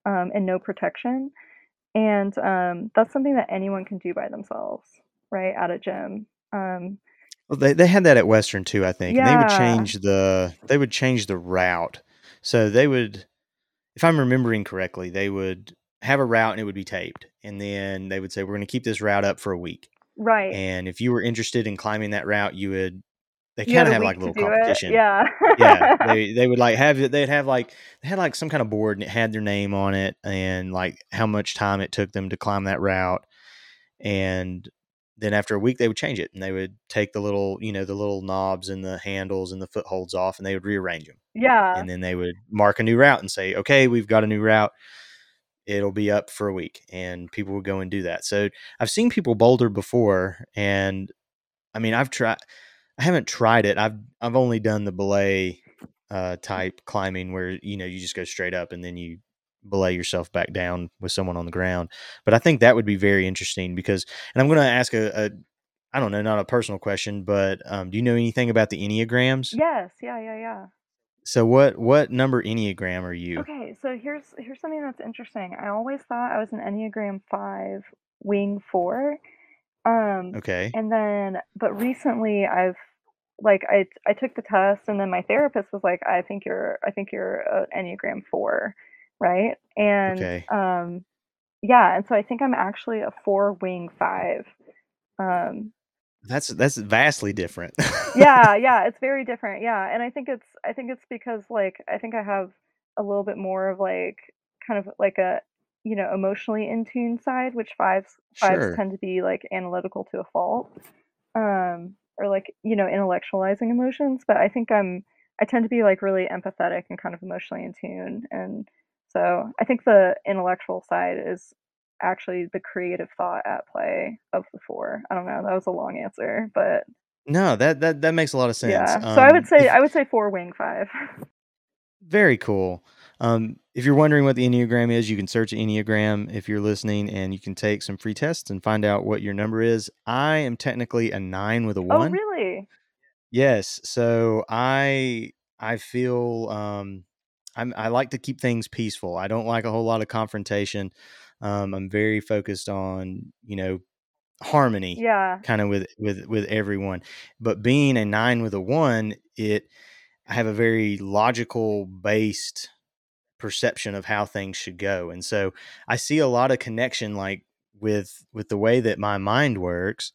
um, and no protection. And um, that's something that anyone can do by themselves, right? At a gym. Um, Well, they they had that at Western too, I think. And they would change the they would change the route. So they would if I'm remembering correctly, they would have a route and it would be taped. And then they would say we're going to keep this route up for a week. right. And if you were interested in climbing that route, you would they kind of have like a little do it. competition. Yeah. yeah, they they would like have it. They'd have like they had like some kind of board and it had their name on it and like how much time it took them to climb that route. And then after a week, they would change it and they would take the little you know the little knobs and the handles and the footholds off and they would rearrange them. yeah. And then they would mark a new route and say, okay, we've got a new route. It'll be up for a week, and people will go and do that. So I've seen people boulder before, and I mean, I've tried. I haven't tried it. I've I've only done the belay uh, type climbing where you know you just go straight up and then you belay yourself back down with someone on the ground. But I think that would be very interesting because, and I'm going to ask a, a, I don't know, not a personal question, but um, do you know anything about the enneagrams? Yes. Yeah. Yeah. Yeah. So what what number enneagram are you? Okay. So here's here's something that's interesting. I always thought I was an Enneagram Five, Wing Four. Um, Okay. and then but recently I've like I I took the test and then my therapist was like, "I think you're I think you're a Enneagram 4." Right? And Okay. um yeah, and so I think I'm actually a 4 wing 5. Um That's that's vastly different. yeah, yeah, it's very different. Yeah, and I think it's I think it's because like I think I have a little bit more of like kind of like a you know emotionally in tune side, which fives fives Sure. tend to be like analytical to a fault, um, or like you know intellectualizing emotions. But I think I'm I tend to be like really empathetic and kind of emotionally in tune, and so I think the intellectual side is actually the creative thought at play of the four. I don't know. That was a long answer, but No, that that that makes a lot of sense. yeah. So I would Um, say if I would say 4 wing 5. very cool. Um, if you're wondering what the Enneagram is, you can search Enneagram if you're listening, and you can take some free tests and find out what your number is. I am technically a nine with a Oh, one. really? Yes, so I I feel um, I'm I like to keep things peaceful. I don't like a whole lot of confrontation. Um, I'm very focused on you know harmony Yeah. kind of with with with everyone but being a 9 with a 1 it I have a very logical based perception of how things should go and so I see a lot of connection like with with the way that my mind works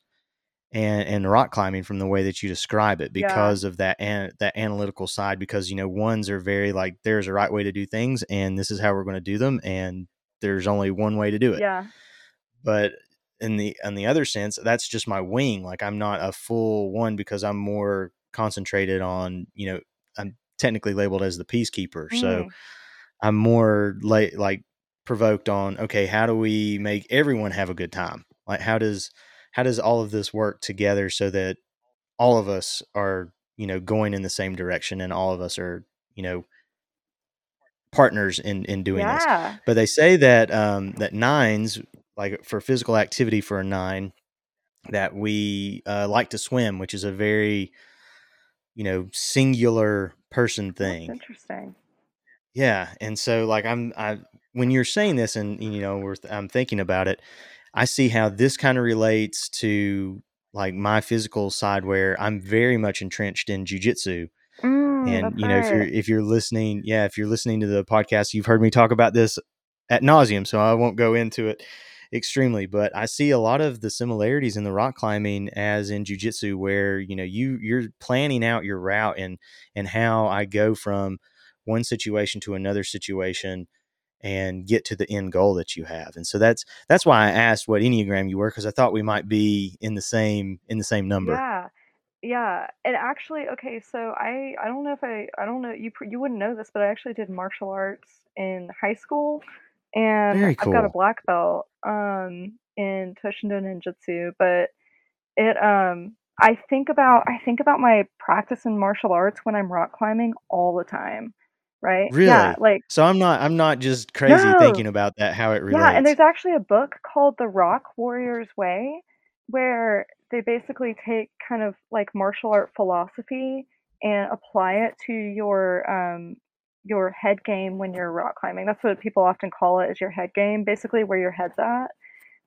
and and rock climbing from the way that you describe it Yeah. because of that an, that analytical side because you know ones are very like there's a right way to do things and this is how we're going to do them and there's only one way to do it Yeah. but in the in the other sense that's just my wing like i'm not a full one because i'm more concentrated on you know i'm technically labeled as the peacekeeper so Mm. i'm more like like provoked on okay how do we make everyone have a good time like how does how does all of this work together so that all of us are you know going in the same direction and all of us are you know partners in in doing this. But they say that um that nines like for physical activity for a nine that we uh, like to swim which is a very you know singular person That's thing. interesting. yeah and so like i'm i when you're saying this and you know we're i'm thinking about it i see how this kind of relates to like my physical side where i'm very much entrenched in jujitsu. Mm, and you know if you're if you're listening yeah if you're listening to the podcast you've heard me talk about this at nauseum so i won't go into it extremely but i see a lot of the similarities in the rock climbing as in jiu-jitsu where you know you you're planning out your route and and how i go from one situation to another situation and get to the end goal that you have and so that's that's why i asked what enneagram you were because i thought we might be in the same in the same number Yeah. Yeah. And actually, okay, so I I don't know if I I don't know you you wouldn't know this, but I actually did martial arts in high school, and very I've got a black belt um in Toshindo Ninjutsu, but it um I think about I think about my practice in martial arts when I'm rock climbing all the time. Right? Yeah, really like so i'm not i'm not just crazy no. thinking about that how it relates Yeah, and there's actually a book called The Rock Warrior's Way where they basically take kind of like martial art philosophy and apply it to your um your head game when you're rock climbing. That's what people often call it is your head game, basically where your head's at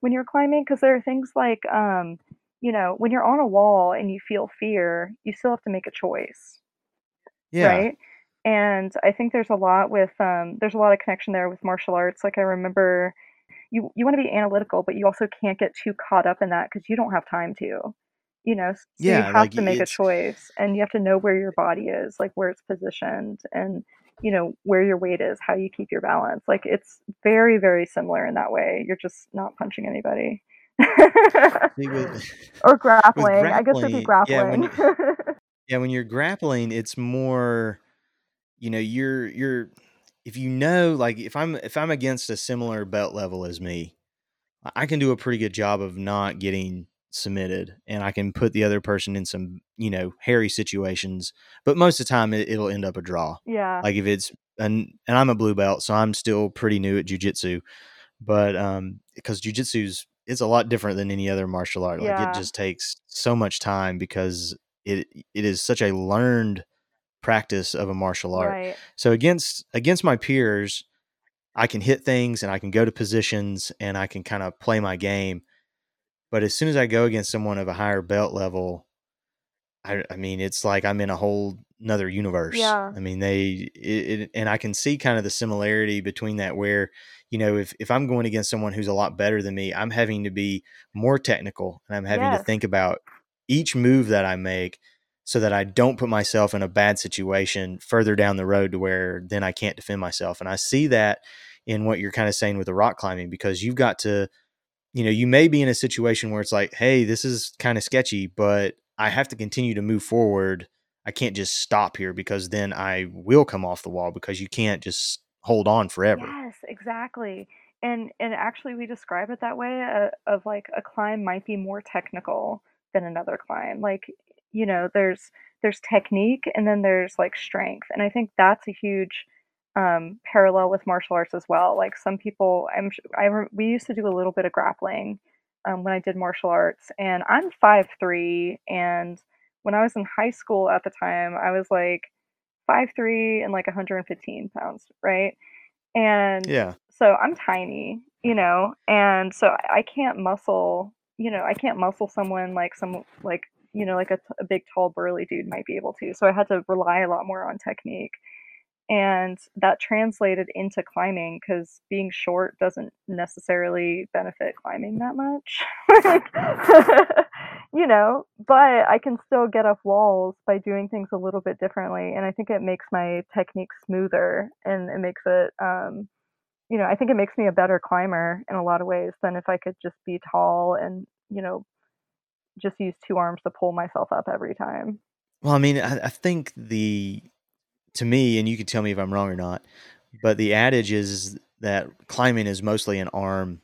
when you're climbing because there are things like um you know, when you're on a wall and you feel fear, you still have to make a choice, yeah right? And I think there's a lot with um there's a lot of connection there with martial arts. Like I remember you you want to be analytical, but you also can't get too caught up in that because you don't have time to. You know, so you have like to make a choice and you have to know where your body is, like where it's positioned and you know where your weight is, how you keep your balance. Like it's very very similar in that way. You're just not punching anybody. with or with grappling. I guess it'd be grappling yeah when yeah when you're grappling it's more you know you're you're if you know like if i'm if i'm against a similar belt level as me i can do a pretty good job of not getting submitted and i can put the other person in some you know hairy situations but most of the time it, it'll end up a draw yeah. like if it's and and i'm a blue belt so i'm still pretty new at jujitsu but um because jujitsu's it's a lot different than any other martial art like it just takes so much time because it it is such a learned practice of a martial art. Right. So against against my peers, I can hit things and I can go to positions and I can kind of play my game. But as soon as I go against someone of a higher belt level, I, I mean, it's like I'm in a whole another universe. Yeah. I mean, they it, it, and I can see kind of the similarity between that where, you know, if if I'm going against someone who's a lot better than me, I'm having to be more technical and I'm having Yes. to think about each move that I make so that I don't put myself in a bad situation further down the road to where then I can't defend myself. And I see that in what you're kind of saying with the rock climbing because you've got to you know, you may be in a situation where it's like, hey, this is kind of sketchy, but I have to continue to move forward. I can't just stop here because then I will come off the wall because you can't just hold on forever. Yes, exactly. And and actually we describe it that way uh, of like a climb might be more technical than another climb. Like, you know, there's there's technique and then there's like strength. And I think that's a huge um, parallel with martial arts as well. Like some people, I'm I we used to do a little bit of grappling um, when I did martial arts, and I'm five three, and when I was in high school at the time, I was like five three and like 115 pounds, right? And Yeah. so I'm tiny, you know, and so I can't muscle, you know, I can't muscle someone like some like you know like a, big tall burly dude might be able to. So I had to rely a lot more on technique and that translated into climbing because being short doesn't necessarily benefit climbing that much you know but i can still get up walls by doing things a little bit differently and i think it makes my technique smoother and it makes it um, you know i think it makes me a better climber in a lot of ways than if i could just be tall and you know just use two arms to pull myself up every time Well, I mean, I, I think the to me, and you can tell me if I'm wrong or not, but the adage is that climbing is mostly an arm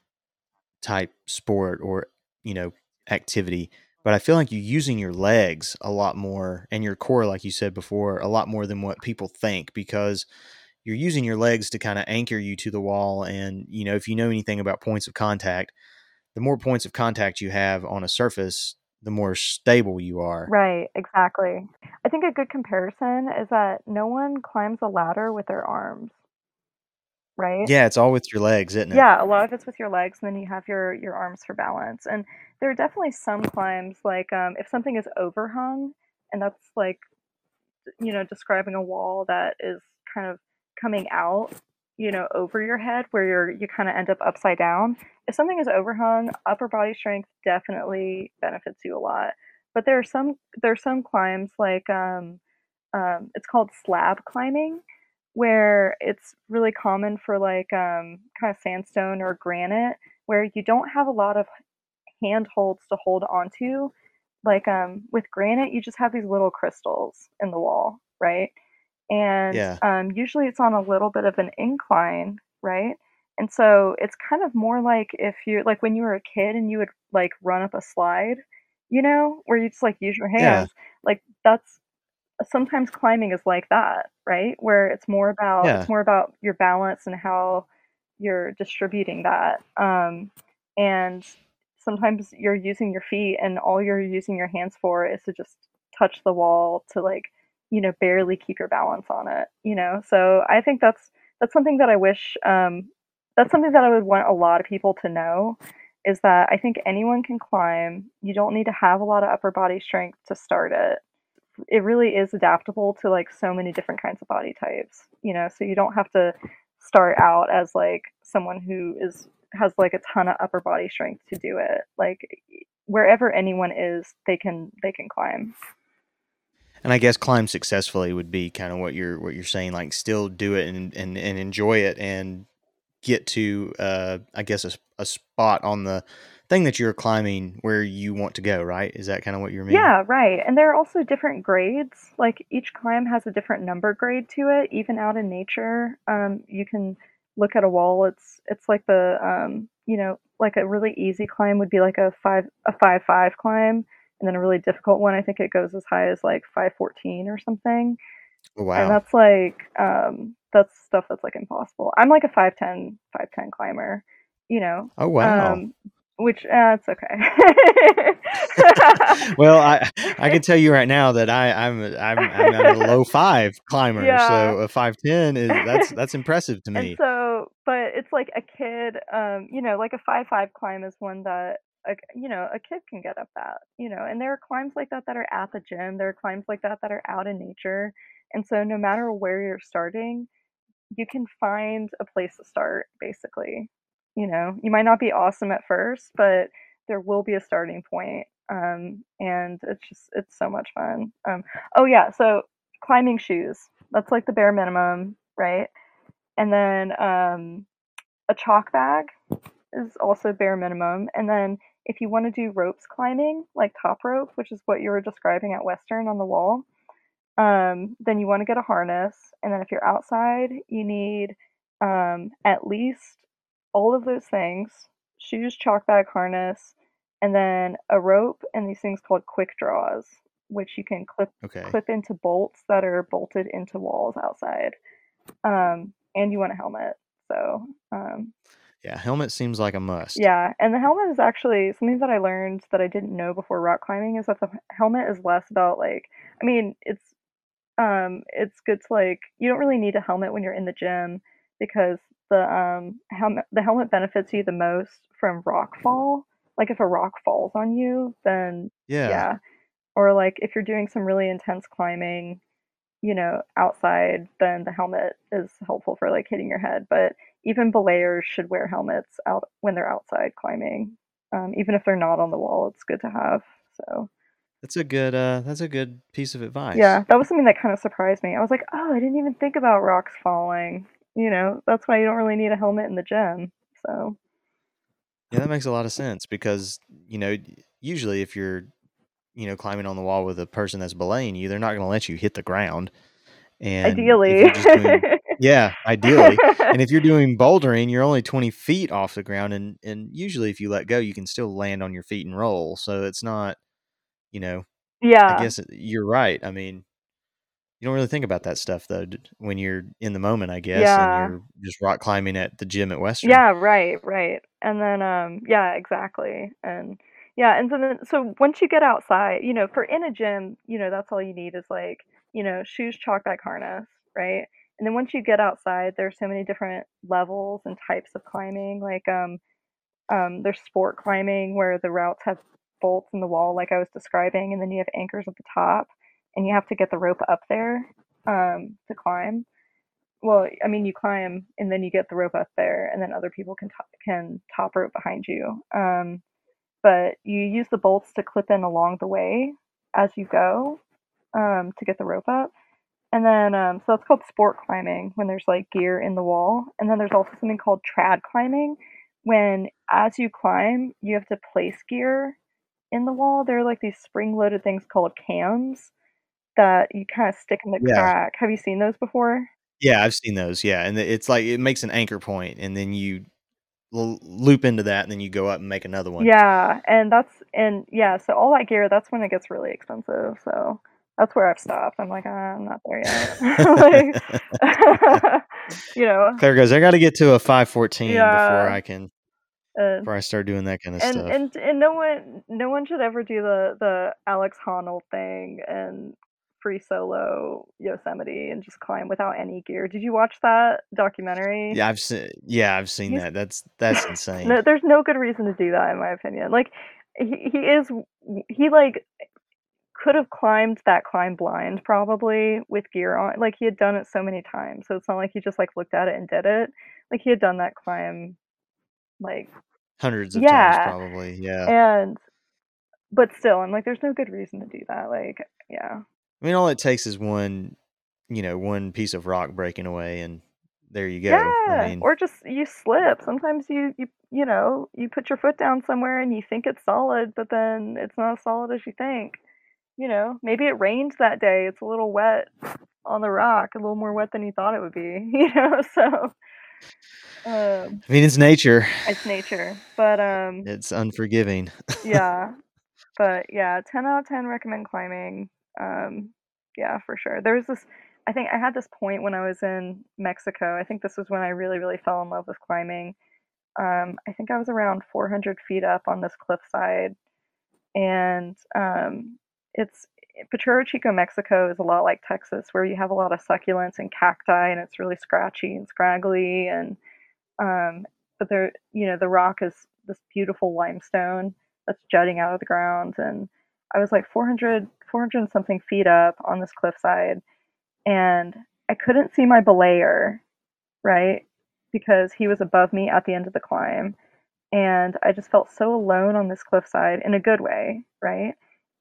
type sport or you know activity. But I feel like you're using your legs a lot more and your core, like you said before, a lot more than what people think because you're using your legs to kind of anchor you to the wall. And you know, if you know anything about points of contact, the more points of contact you have on a surface, the more stable you are. Right, exactly. I think a good comparison is that no one climbs a ladder with their arms, right? Yeah, it's all with your legs, isn't it? Yeah, a lot of it's with your legs, and then you have your your arms for balance. And there are definitely some climbs, like um, if something is overhung, and that's like, you know, describing a wall that is kind of coming out, you know, over your head, where you're you kind of end up upside down. If something is overhung, upper body strength definitely benefits you a lot. But there are some there are some climbs like um, um, it's called slab climbing, where it's really common for like um, kind of sandstone or granite, where you don't have a lot of handholds to hold onto. Like um, with granite, you just have these little crystals in the wall, right? And Yeah. um, usually it's on a little bit of an incline, right? And so it's kind of more like if you like when you were a kid and you would like run up a slide, you know, where you just like use your Yeah. hands. Like that's sometimes climbing is like that, right? Where it's more about Yeah. it's more about your balance and how you're distributing that. Um, and sometimes you're using your feet and all you're using your hands for is to just touch the wall to like, you know, barely keep your balance on it, you know? So I think that's that's something that I wish um that's something that I would want a lot of people to know is that I think anyone can climb. You don't need to have a lot of upper body strength to start it it really is adaptable to like so many different kinds of body types you know so you don't have to start out as like someone who is has like a ton of upper body strength to do it like wherever anyone is they can they can climb And I guess climb successfully would be kind of what you're what you're saying, like still do it and and, and enjoy it and get to uh I guess a, a spot on the thing that you're climbing where you want to go, right? Is that kind of what you're meaning? yeah right and there are also different grades like each climb has a different number grade to it even out in nature um, you can look at a wall it's it's like the um, you know like a really easy climb would be like a five a five five climb and then a really difficult one i think it goes as high as like 514 or something Oh, and wow. that's like um, that's stuff that's like impossible i'm like a 510 510 climber you know Oh wow. um, which uh, it's okay well, I I can tell you right now that I I'm a- I'm I'm a low five climber, Yeah. so a five ten is that's that's impressive to me. And so, but it's like a kid, um, you know, like a five five climb is one that a you know a kid can get up that you know and there are climbs like that that are at the gym there are climbs like that that are out in nature and so no matter where you're starting you can find a place to start basically you know you might not be awesome at first but there will be a starting point um, and it's just it's so much fun um, oh yeah so climbing shoes that's like the bare minimum right and then um, a chalk bag is also bare minimum. And then if you want to do ropes climbing, like top rope, which is what you were describing at Western on the wall, um, then you want to get a harness. And then if you're outside, you need um, at least all of those things shoes, chalk bag, harness, and then a rope and these things called quick draws, which you can clip Okay. clip into bolts that are bolted into walls outside. Um, and you want a helmet. So um, Yeah, helmet seems like a must. yeah, and the helmet is actually something that I learned that I didn't know before rock climbing is that the helmet is less about like I mean, it's um it's good to like you don't really need a helmet when you're in the gym because the um helmet the helmet benefits you the most from rock fall. Like if a rock falls on you, then Yeah. yeah. Or like if you're doing some really intense climbing, you know, outside, then the helmet is helpful for like hitting your head. But even belayers should wear helmets out when they're outside climbing. Um, even if they're not on the wall, it's good to have. So That's a good uh that's a good piece of advice. yeah, that was something that kind of surprised me. I was like, oh, I didn't even think about rocks falling. You know, that's why you don't really need a helmet in the gym. So Yeah, that makes a lot of sense because, you know, usually if you're, you know, climbing on the wall with a person that's belaying you, they're not going to let you hit the ground. And ideally, doing, yeah, ideally. And if you're doing bouldering, you're only 20 feet off the ground. And, and usually if you let go, you can still land on your feet and roll. So it's not, you know, Yeah. I guess it- you're right. I mean, you don't really think about that stuff though when you're in the moment, I guess, yeah. and you're just rock climbing at the gym at Western. Yeah, right, right. And then um yeah, exactly. And yeah, and so then so once you get outside, you know, for in a gym, you know, that's all you need is like, you know, shoes, chalk bag, harness, right? And then once you get outside, there's so many different levels and types of climbing. Like um um there's sport climbing where the routes have bolts in the wall like I was describing, and then you have anchors at the top and you have to get the rope up there um to climb. Well, I mean, you climb and then you get the rope up there, and then other people can top, can top rope behind you. Um, but you use the bolts to clip in along the way as you go um, to get the rope up. And then, um, so that's called sport climbing when there's like gear in the wall. And then there's also something called trad climbing when as you climb, you have to place gear in the wall. There are like these spring loaded things called cams that you kind of stick in the Yeah. crack. Have you seen those before? Yeah, I've seen those. Yeah, and it's like it makes an anchor point, and then you l- loop into that, and then you go up and make another one. Yeah, and that's and yeah, so all that gear, that's when it gets really expensive. So that's where I've stopped. I'm like, "Ah, I'm not there yet. like, you know, Claire goes, I got to get to a five fourteen before I can and before I start doing that kind of and stuff. and and no one no one should ever do the the Alex Honnold thing and free solo Yosemite and just climb without any gear. Did you watch that documentary? Yeah, I've seen. Yeah, I've seen He's that. That's that's insane. no, there's no good reason to do that in my opinion. Like he he is he like could have climbed that climb blind probably with gear on. Like he had done it so many times, so it's not like he just like looked at it and did it. Like he had done that climb like Hundreds of times, probably. Yeah. and but still, I'm like, there's no good reason to do that. Like yeah, I mean, all it takes is one, you know, one piece of rock breaking away, and there you go. I yeah, mean, or just you slip. Sometimes you you you know you put your foot down somewhere and you think it's solid, but then it's not as solid as you think. You know, maybe it rained that day. It's a little wet on the rock, a little more wet than you thought it would be. You know, so um, I mean, it's nature. it's nature. But um, It's unforgiving. yeah, but yeah, ten out of ten recommend climbing. Um, yeah, for sure. There was this. I think I had this point when I was in Mexico. I think this was when I really, really fell in love with climbing. Um, I think I was around 400 feet up on this cliffside, and um, it's Potrero Chico, Mexico is a lot like Texas, where you have a lot of succulents and cacti, and it's really scratchy and scraggly, and um, but there, you know, the rock is this beautiful limestone, that's jutting out of the ground. And I was like 400, 400 something feet up on this cliffside, and I couldn't see my belayer, right? Because he was above me at the end of the climb. And I just felt so alone on this cliffside in a good way, right?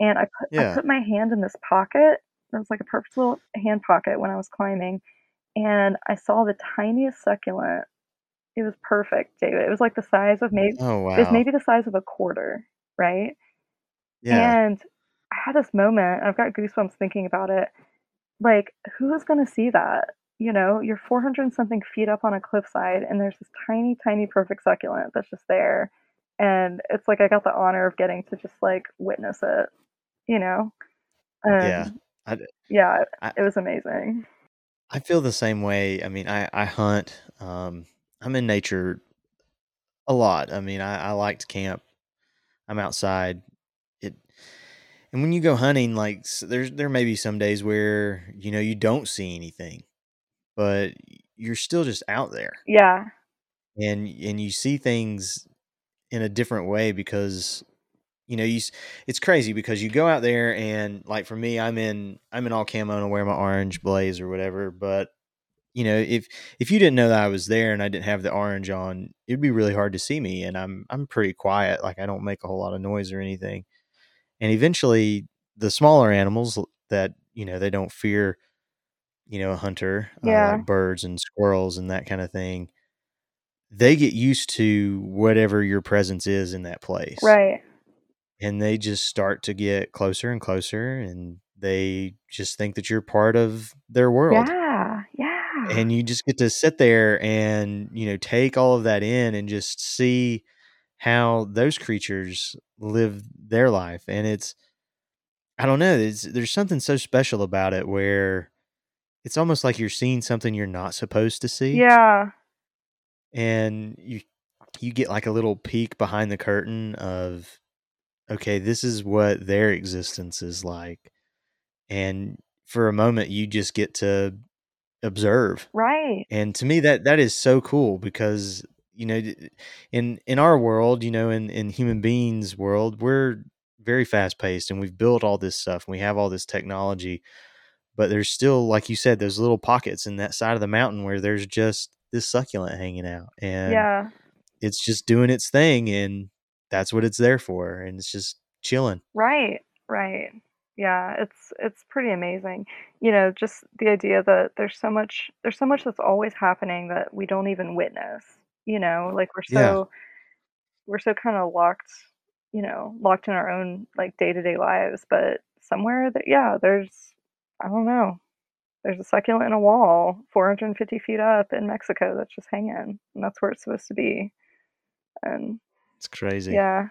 And I put, I put my hand in this pocket. It was like a perfect little hand pocket when I was climbing. And I saw the tiniest succulent. It was perfect, David. It was like the size of maybe Oh it was maybe the size of a quarter, right? Yeah. And I had this moment, I've got goosebumps thinking about it. Like, who is going to see that? You know, you're 400 something feet up on a cliffside, and there's this tiny, tiny, perfect succulent that's just there. And it's like I got the honor of getting to just like witness it, you know? Yeah. I, yeah, I it was amazing. I feel the same way. I mean, I I hunt. Um, I'm in nature a lot. I mean, I I like to camp. I'm outside. It and when you go hunting, like there's there may be some days where you know you don't see anything, but you're still just out there, Yeah, and and you see things in a different way because you know you it's crazy because you go out there and like for me, I'm in I'm in all camo and I wear my orange blaze or whatever, but you know if if you didn't know that I was there and I didn't have the orange on, it'd be really hard to see me, and I'm I'm pretty quiet, like I don't make a whole lot of noise or anything. And eventually the smaller animals that you know they don't fear you know a hunter uh, like birds and squirrels and that kind of thing they get used to whatever your presence is in that place. Right. And they just start to get closer and closer and they just think that you're part of their world. Yeah, yeah, and you just get to sit there and you know take all of that in and just see how those creatures live their life and it's I don't know. It's, there's something so special about it where it's almost like you're seeing something you're not supposed to see, yeah, and you you get like a little peek behind the curtain of okay, this is what their existence is like, and for a moment you just get to observe, right. and to me that that is so cool because you know in in our world, you know, in in human beings world, we're very fast paced and we've built all this stuff and we have all this technology but there's still like you said those little pockets in that side of the mountain where there's just this succulent hanging out and Yeah, it's just doing its thing and that's what it's there for and it's just chilling right, right. Yeah, it's it's pretty amazing. You know, just the idea that there's so much there's so much that's always happening that we don't even witness. You know, like we're yeah so we're so kind of locked, you know, locked in our own like day-to-day lives, but somewhere that yeah, there's I don't know, there's a succulent in a wall 450 feet up in Mexico that's just hanging, and that's where it's supposed to be. And it's crazy yeah,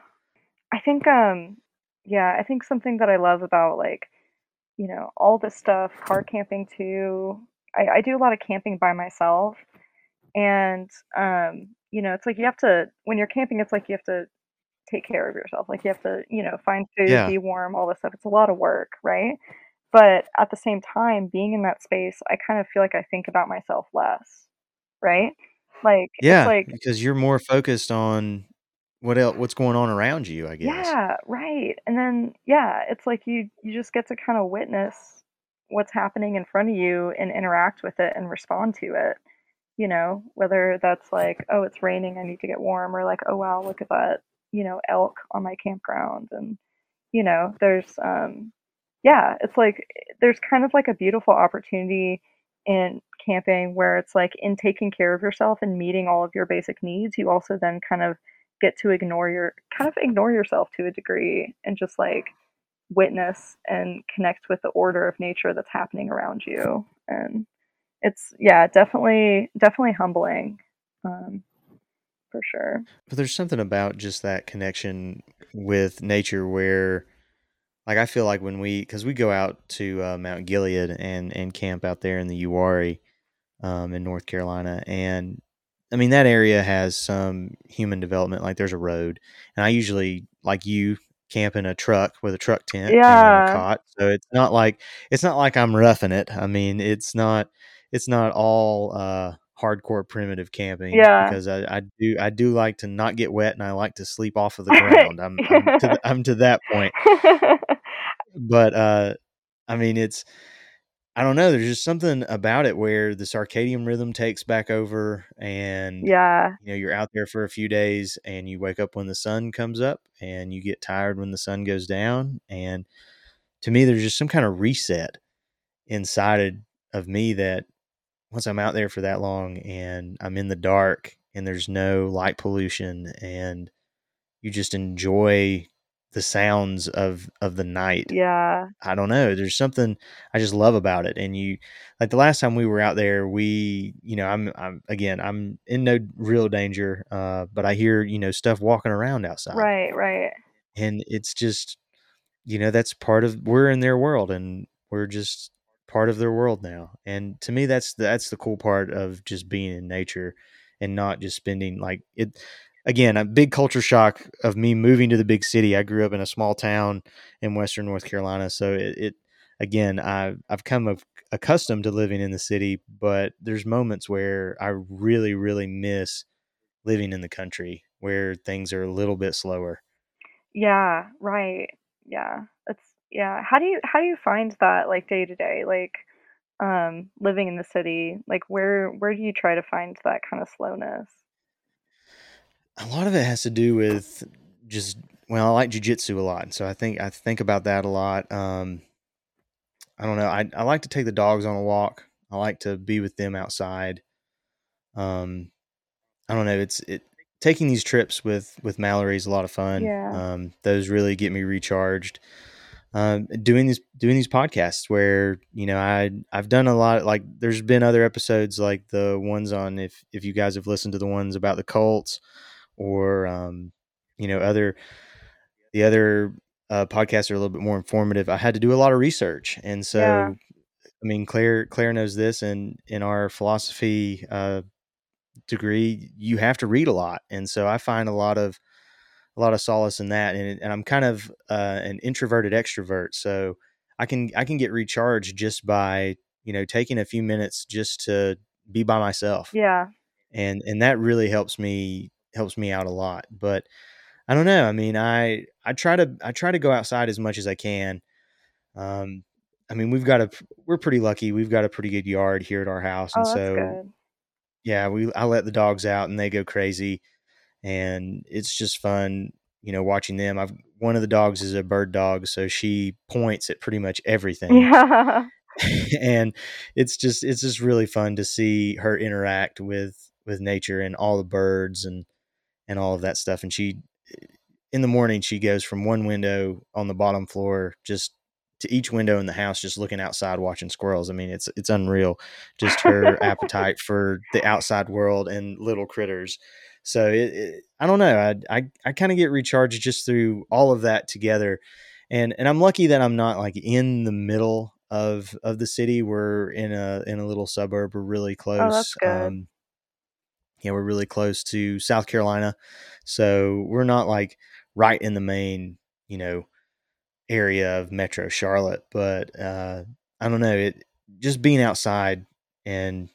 I think um yeah, I think something that I love about like, you know, all this stuff, car camping too. I, I do a lot of camping by myself and um, you know, it's like you have to when you're camping, it's like you have to take care of yourself. Like you have to, you know, find food, yeah be warm, all this stuff. It's a lot of work, right? But at the same time, being in that space, I kind of feel like I think about myself less, right? Like it's yeah like because you're more focused on what else what's going on around you i guess Yeah, right. And then yeah, it's like you you just get to kind of witness what's happening in front of you and interact with it and respond to it. You know, whether that's like, oh, it's raining, I need to get warm, or like, oh wow, look at that, you know, elk on my campground and you know, there's um yeah, it's like there's kind of like a beautiful opportunity in camping where it's like in taking care of yourself and meeting all of your basic needs, you also then kind of get to ignore your kind of ignore yourself to a degree and just like witness and connect with the order of nature that's happening around you. And it's yeah, definitely definitely humbling. Um, for sure. but there's something about just that connection with nature where like i feel like when we because we go out to uh, mount gilead and and camp out there in the Uwharrie um, in North Carolina, and I mean that area has some human development. Like there's a road, and I usually like you camp in a truck with a truck tent and a Yeah. cot, so it's not like it's not like I'm roughing it. I mean it's not it's not all uh, hardcore primitive camping Yeah. because I, I do I do like to not get wet and I like to sleep off of the ground. I'm I'm to, the, I'm to that point. But uh, I mean, it's I don't know. There's just something about it where the circadian rhythm takes back over, and yeah. you know you're out there for a few days, and you wake up when the sun comes up, and you get tired when the sun goes down. And to me, there's just some kind of reset inside of me that once I'm out there for that long, and I'm in the dark, and there's no light pollution, and you just enjoy the sounds of of the night. Yeah. I don't know. There's something I just love about it. And you like the last time we were out there, we, you know, I'm I'm again, I'm in no real danger, uh, but I hear, you know, stuff walking around outside. Right, right. And it's just, you know, that's part of we're in their world and we're just part of their world now. And to me that's that's the cool part of just being in nature and not just spending like it again, a big culture shock of me moving to the big city. I grew up in a small town in Western North Carolina, so it, it again, I I've come of, accustomed to living in the city, but there's moments where I really, really miss living in the country where things are a little bit slower. Yeah, right. Yeah. It's yeah. How do you how do you find that like day to day? Like um living in the city, like where where do you try to find that kind of slowness? A lot of it has to do with just well, I like jujitsu a lot, so I think I think about that a lot. Um, I don't know. I I like to take the dogs on a walk. I like to be with them outside. Um, I don't know. It's it taking these trips with with Mallory is a lot of fun. Yeah. Um, those really get me recharged. Um, doing these doing these podcasts where you know I I've done a lot. Like there's been other episodes like the ones on if if you guys have listened to the ones about the Colts or um, you know other the other uh, podcasts are a little bit more informative. I had to do a lot of research, and so Yeah. I mean Claire Claire knows this, and in our philosophy uh, degree, you have to read a lot, and so I find a lot of a lot of solace in that, and, and I'm kind of uh, an introverted extrovert, so I can I can get recharged just by you know taking a few minutes just to be by myself, Yeah. and and that really helps me helps me out a lot. But I don't know. I mean, I I try to I try to go outside as much as I can. Um, I mean, we've got a we're pretty lucky. We've got a pretty good yard here at our house, and Oh, that's so good. yeah, we I let the dogs out and they go crazy, and it's just fun, you know, watching them. I've one of the dogs is a bird dog, so she points at pretty much everything, Yeah. and it's just it's just really fun to see her interact with with nature and all the birds and and all of that stuff. And she in the morning she goes from one window on the bottom floor just to each window in the house just looking outside watching squirrels. I mean it's it's unreal just her appetite for the outside world and little critters. So it, it, i don't know i i, I kind of get recharged just through all of that together and and i'm lucky that i'm not like in the middle of of the city. We're in a in a little suburb we're really close Oh, that's um, um yeah we're really close to south carolina so we're not like right in the main, you know, area of Metro Charlotte. But uh, I don't know, it just being outside and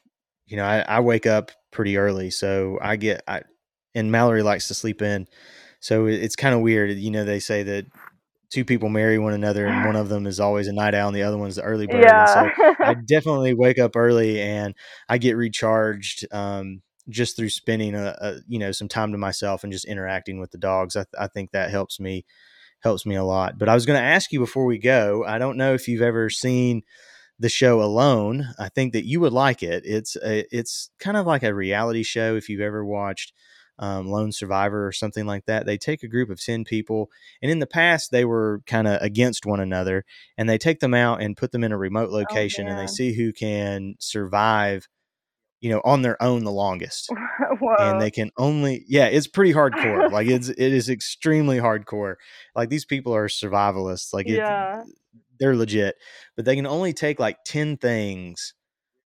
you know, I, I wake up pretty early, so I get I and Mallory likes to sleep in. So it, it's kind of weird. You know, they say that two people marry one another and one of them is always a night owl and the other one's the early bird. And so I definitely wake up early and I get recharged um, just through spending a, a you know some time to myself and just interacting with the dogs. I, I think that helps me helps me a lot. But I was going to ask you before we go. I don't know if you've ever seen the show Alone. I think that you would like it. It's a, it's kind of like a reality show. If you've ever watched um, Lone Survivor or something like that, they take a group of ten people, and in the past they were kind of against one another, and they take them out and put them in a remote Oh, location, and they see who can survive. You know, on their own the longest. And they can only yeah it's pretty hardcore. Like it's it is extremely hardcore. Like these people are survivalists. Like it Yeah. they're legit. But they can only take like 10 things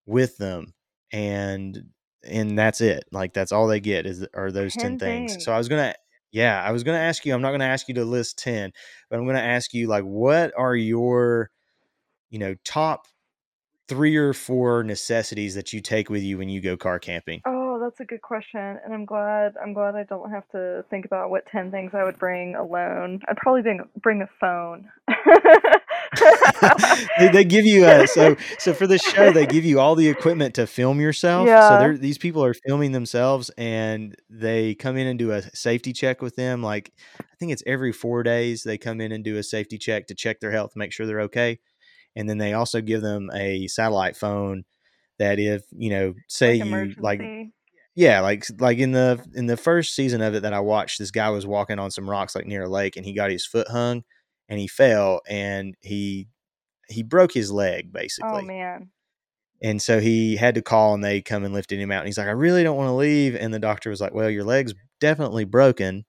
with them and and that's it. Like that's all they get is are those 10 10 things. Things. so i was gonna yeah i was gonna ask you i'm not gonna ask you to list 10 but i'm gonna ask you like what are your you know top three or four necessities that you take with you when you go car camping? Oh, that's a good question, and I'm glad I'm glad I don't have to think about what 10 things I would bring alone. I'd probably bring bring a phone. they, give you a so so for this show they give you all the equipment to film yourself. So Yeah. they're these people are filming themselves and they come in and do a safety check with them. Like I think it's every four days they come in and do a safety check to check their health, make sure they're okay. And then they also give them a satellite phone that if you know say Like you like yeah like like in the in the first season of it that i watched this guy was walking on some rocks like near a lake and he got his foot hung and he fell and he he broke his leg basically. Oh man. and so he had to call and they come and lifted him out and he's like i really don't want to leave and the doctor was like well your leg's definitely broken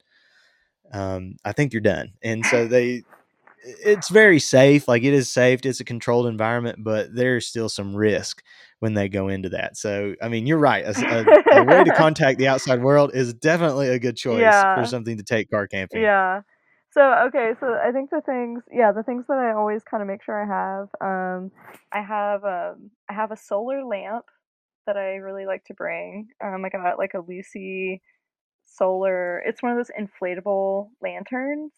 um, i think you're done and so they it's very safe like it is safe it's a controlled environment but there's still some risk when they go into that so i mean you're right a, a, a way to contact the outside world is definitely a good choice Yeah. for something to take car camping Yeah. So okay, so I think the things, yeah, the things that I always kind of make sure I have, um, I have um, I have a solar lamp that I really like to bring. Um, I got like a Luci solar. It's one of those inflatable lanterns.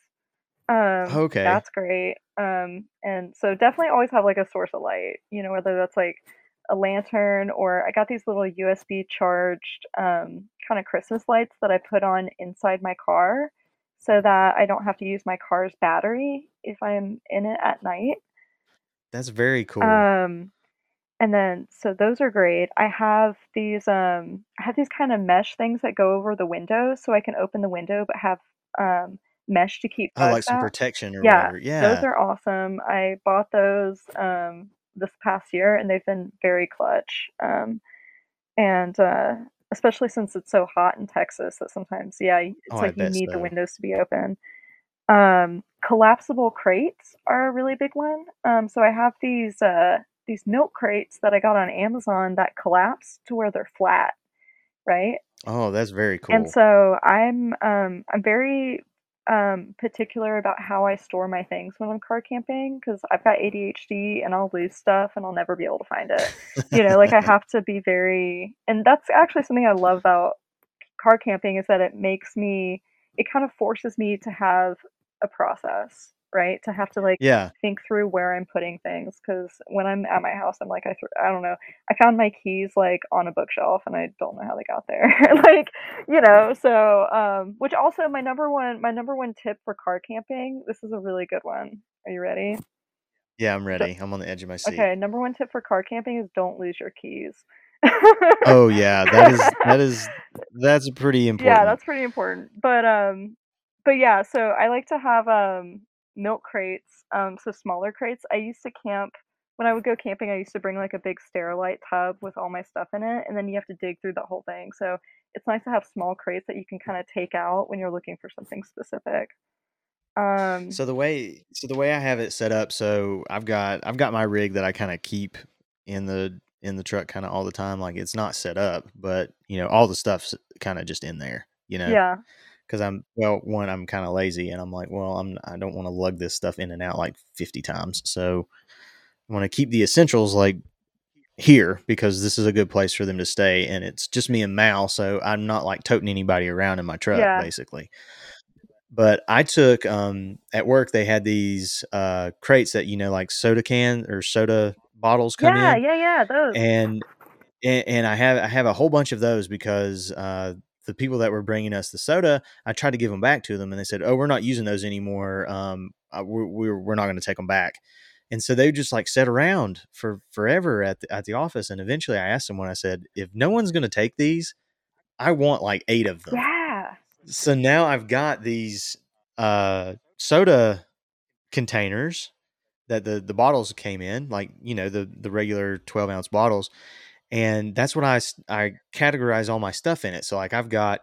Um, Okay. that's great. Um, and so definitely always have like a source of light. You know, whether that's like a lantern or I got these little USB charged um, kind of Christmas lights that I put on inside my car so that I don't have to use my car's battery if I'm in it at night. that's very cool Um, and then so those are great. I have these um I have these kind of mesh things that go over the window so I can open the window but have um mesh to keep oh bugs like some out. protection or Yeah, whatever yeah Those are awesome. I bought those um this past year and they've been very clutch. Um and uh especially since it's so hot in Texas that sometimes yeah, it's oh like you need the windows to be open. Um collapsible crates are a really big one. Um so I have these uh these milk crates that I got on Amazon that collapse to where they're flat, right? oh that's very cool. And so I'm um I'm very um particular about how I store my things when I'm car camping because I've got ADHD and I'll lose stuff and I'll never be able to find it. You know, like I have to be very and that's actually something I love about car camping is that it makes me it kind of forces me to have a process, right? To have to like yeah think through where I'm putting things because when I'm at my house, I'm like, I, th- I don't know. I found my keys like on a bookshelf and I don't know how they got there. like, you know, so, um, which also my number one, my number one tip for car camping, this is a really good one. Are you ready? yeah i'm ready i'm on the edge of my seat Okay. Number one tip for car camping is don't lose your keys. oh yeah that is that is that's pretty important yeah, that's pretty important. But um but yeah, so I like to have um milk crates, um so smaller crates. I used to camp when I would go camping, I used to bring like a big Sterilite tub with all my stuff in it, and then you have to dig through that whole thing. So it's nice to have small crates that you can kind of take out when you're looking for something specific. Um So the way so the way I have it set up, so I've got I've got my rig that I kind of keep in the in the truck kind of all the time. Like it's not set up, but you know all the stuff's kind of just in there. You know, yeah. Because I'm well, one I'm kind of lazy, and I'm like, well, I'm I don't want to lug this stuff in and out like 50 times, so I want to keep the essentials like here because this is a good place for them to stay, and it's just me and Mal, so I'm not like toting anybody around in my truck Yeah. basically but I took um at work they had these uh crates that you know like soda can or soda bottles come Yeah, in yeah, yeah, yeah, those. and and and I have I have a whole bunch of those because uh the people that were bringing us the soda I tried to give them back to them and they said oh we're not using those anymore um uh, we're we're, we're not going to take them back and so they just like sat around for forever at the, at the office and eventually I asked someone I said if no one's going to take these I want like eight of them Yeah. so now I've got these uh soda containers that the the bottles came in, like you know the the regular twelve ounce bottles, and that's what I I categorize all my stuff in it. So like I've got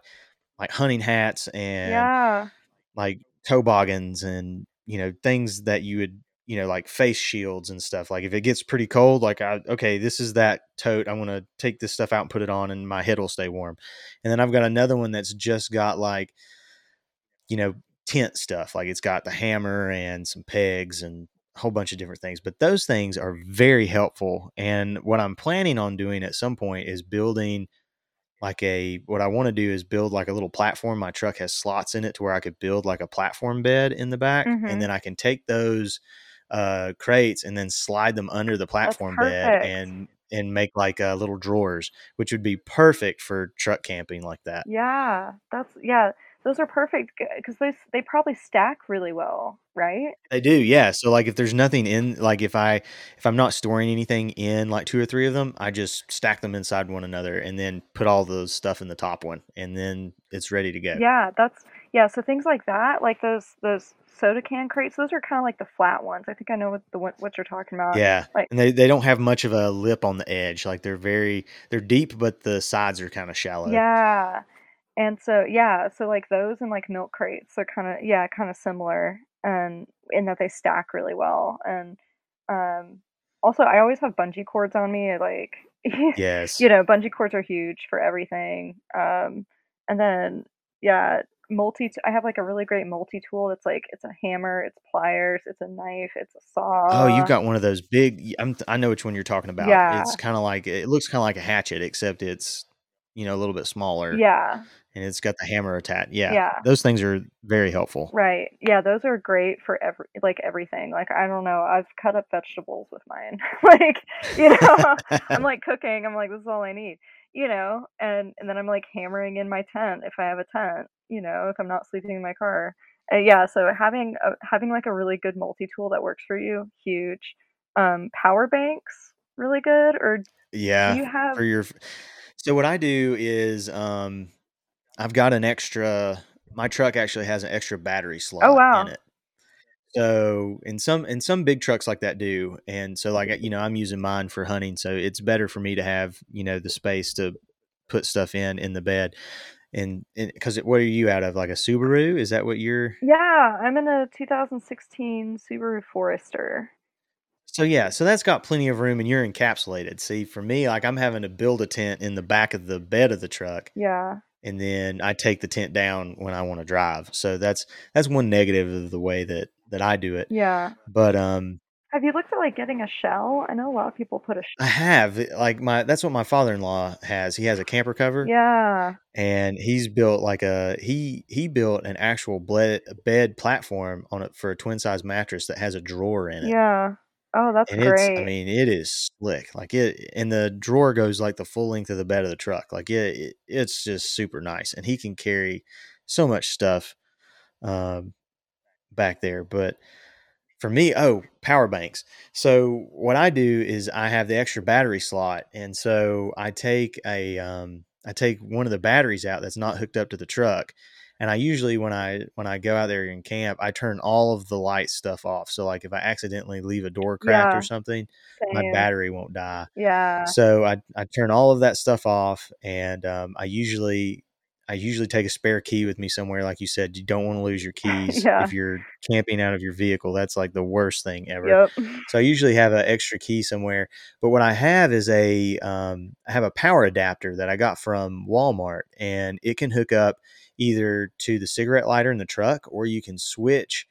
like hunting hats and Yeah. like toboggans and you know things that you would you know like face shields and stuff like if it gets pretty cold like i okay this is that tote i'm to take this stuff out and put it on and my head will stay warm and then i've got another one that's just got like you know tent stuff like it's got the hammer and some pegs and a whole bunch of different things. But those things are very helpful. And what I'm planning on doing at some point is building like a what I want to do is build like a little platform. My truck has slots in it to where I could build like a platform bed in the back, Mhm. and then I can take those uh, crates and then slide them under the platform bed and and make like uh, little drawers, which would be perfect for truck camping like that. Yeah, that's yeah, those are perfect because they they probably stack really well, right? They do, yeah. So like if there's nothing in like if I if I'm not storing anything in like two or three of them, I just stack them inside one another and then put all those stuff in the top one and then it's ready to go. Yeah, that's yeah, so things like that, like those those soda can crates, those are kind of like the flat ones. I think I know what the what you're talking about. Yeah. Like And they, they don't have much of a lip on the edge. Like they're very they're deep, but the sides are kind of shallow. yeah. And so yeah, so like those and like milk crates are kind of yeah, kind of similar and in that they stack really well. And um also I always have bungee cords on me, like Yes. you know, bungee cords are huge for everything. Um, and then yeah, multi. I have like a really great multi tool. That's like it's a hammer, it's pliers, it's a knife, it's a saw. Oh, you've got one of those big. I'm, I know which one you're talking about. Yeah. It's kind of like it looks kind of like a hatchet, except it's you know a little bit smaller. yeah, and it's got the hammer attached. Yeah, Yeah. those things are very helpful. right. Yeah, those are great for every like everything. Like I don't know, I've cut up vegetables with mine. like you know, I'm like cooking. I'm like this is all I need. You know, and and then I'm like hammering in my tent if I have a tent. You know, if I'm not sleeping in my car. Uh, yeah, so having a, having like a really good multi tool that works for you, huge. Um, power banks, really good. Or do yeah, you have? for your. So what I do is, um, I've got an extra. My truck actually has an extra battery slot Oh, wow. in it. So in some in some big trucks like that do, and so like you know I'm using mine for hunting, so it's better for me to have you know the space to put stuff in in the bed, and because what are you out of like a Subaru? Is that what you're? Yeah, I'm in a 2016 Subaru Forester. So yeah, so that's got plenty of room, and you're encapsulated. See, for me, like I'm having to build a tent in the back of the bed of the truck, Yeah. And then I take the tent down when I want to drive. So that's that's one negative of the way that that I do it. Yeah. But um, Have you looked at like getting a shell? I know a lot of people put a I shell. have like my that's what my father-in-law has. He has a camper cover, Yeah. and he's built like a he he built an actual bed bed platform on it for a twin size mattress that has a drawer in it. Yeah. Oh, that's And it's, great. I mean, it is slick. Like it, and the drawer goes like the full length of the bed of the truck. Like it, it it's just super nice, and he can carry so much stuff um, back there. But for me, oh, power banks. So what I do is I have the extra battery slot, and so I take a, um, I take one of the batteries out that's not hooked up to the truck, and I usually when I when I go out there in camp, I turn all of the light stuff off. So like if I accidentally leave a door cracked Yeah. or something, my battery won't die. Yeah. So I I turn all of that stuff off, and um, I usually I usually take a spare key with me somewhere. Like you said, you don't want to lose your keys Yeah. if you're camping out of your vehicle. That's like the worst thing ever. Yep. So I usually have an extra key somewhere. But what I have is a um, I have a power adapter that I got from Walmart, and it can hook up either to the cigarette lighter in the truck, or you can switch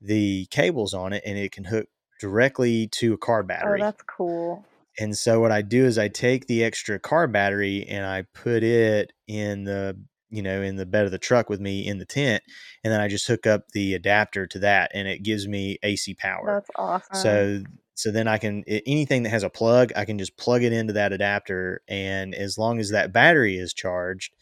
the cables on it, and it can hook directly to a car battery. Oh, that's cool. And so what I do is I take the extra car battery and I put it in the you know in the bed of the truck with me in the tent, and then I just hook up the adapter to that, and it gives me AC power. That's awesome. So so then I can anything that has a plug, I can just plug it into that adapter, and as long as that battery is charged,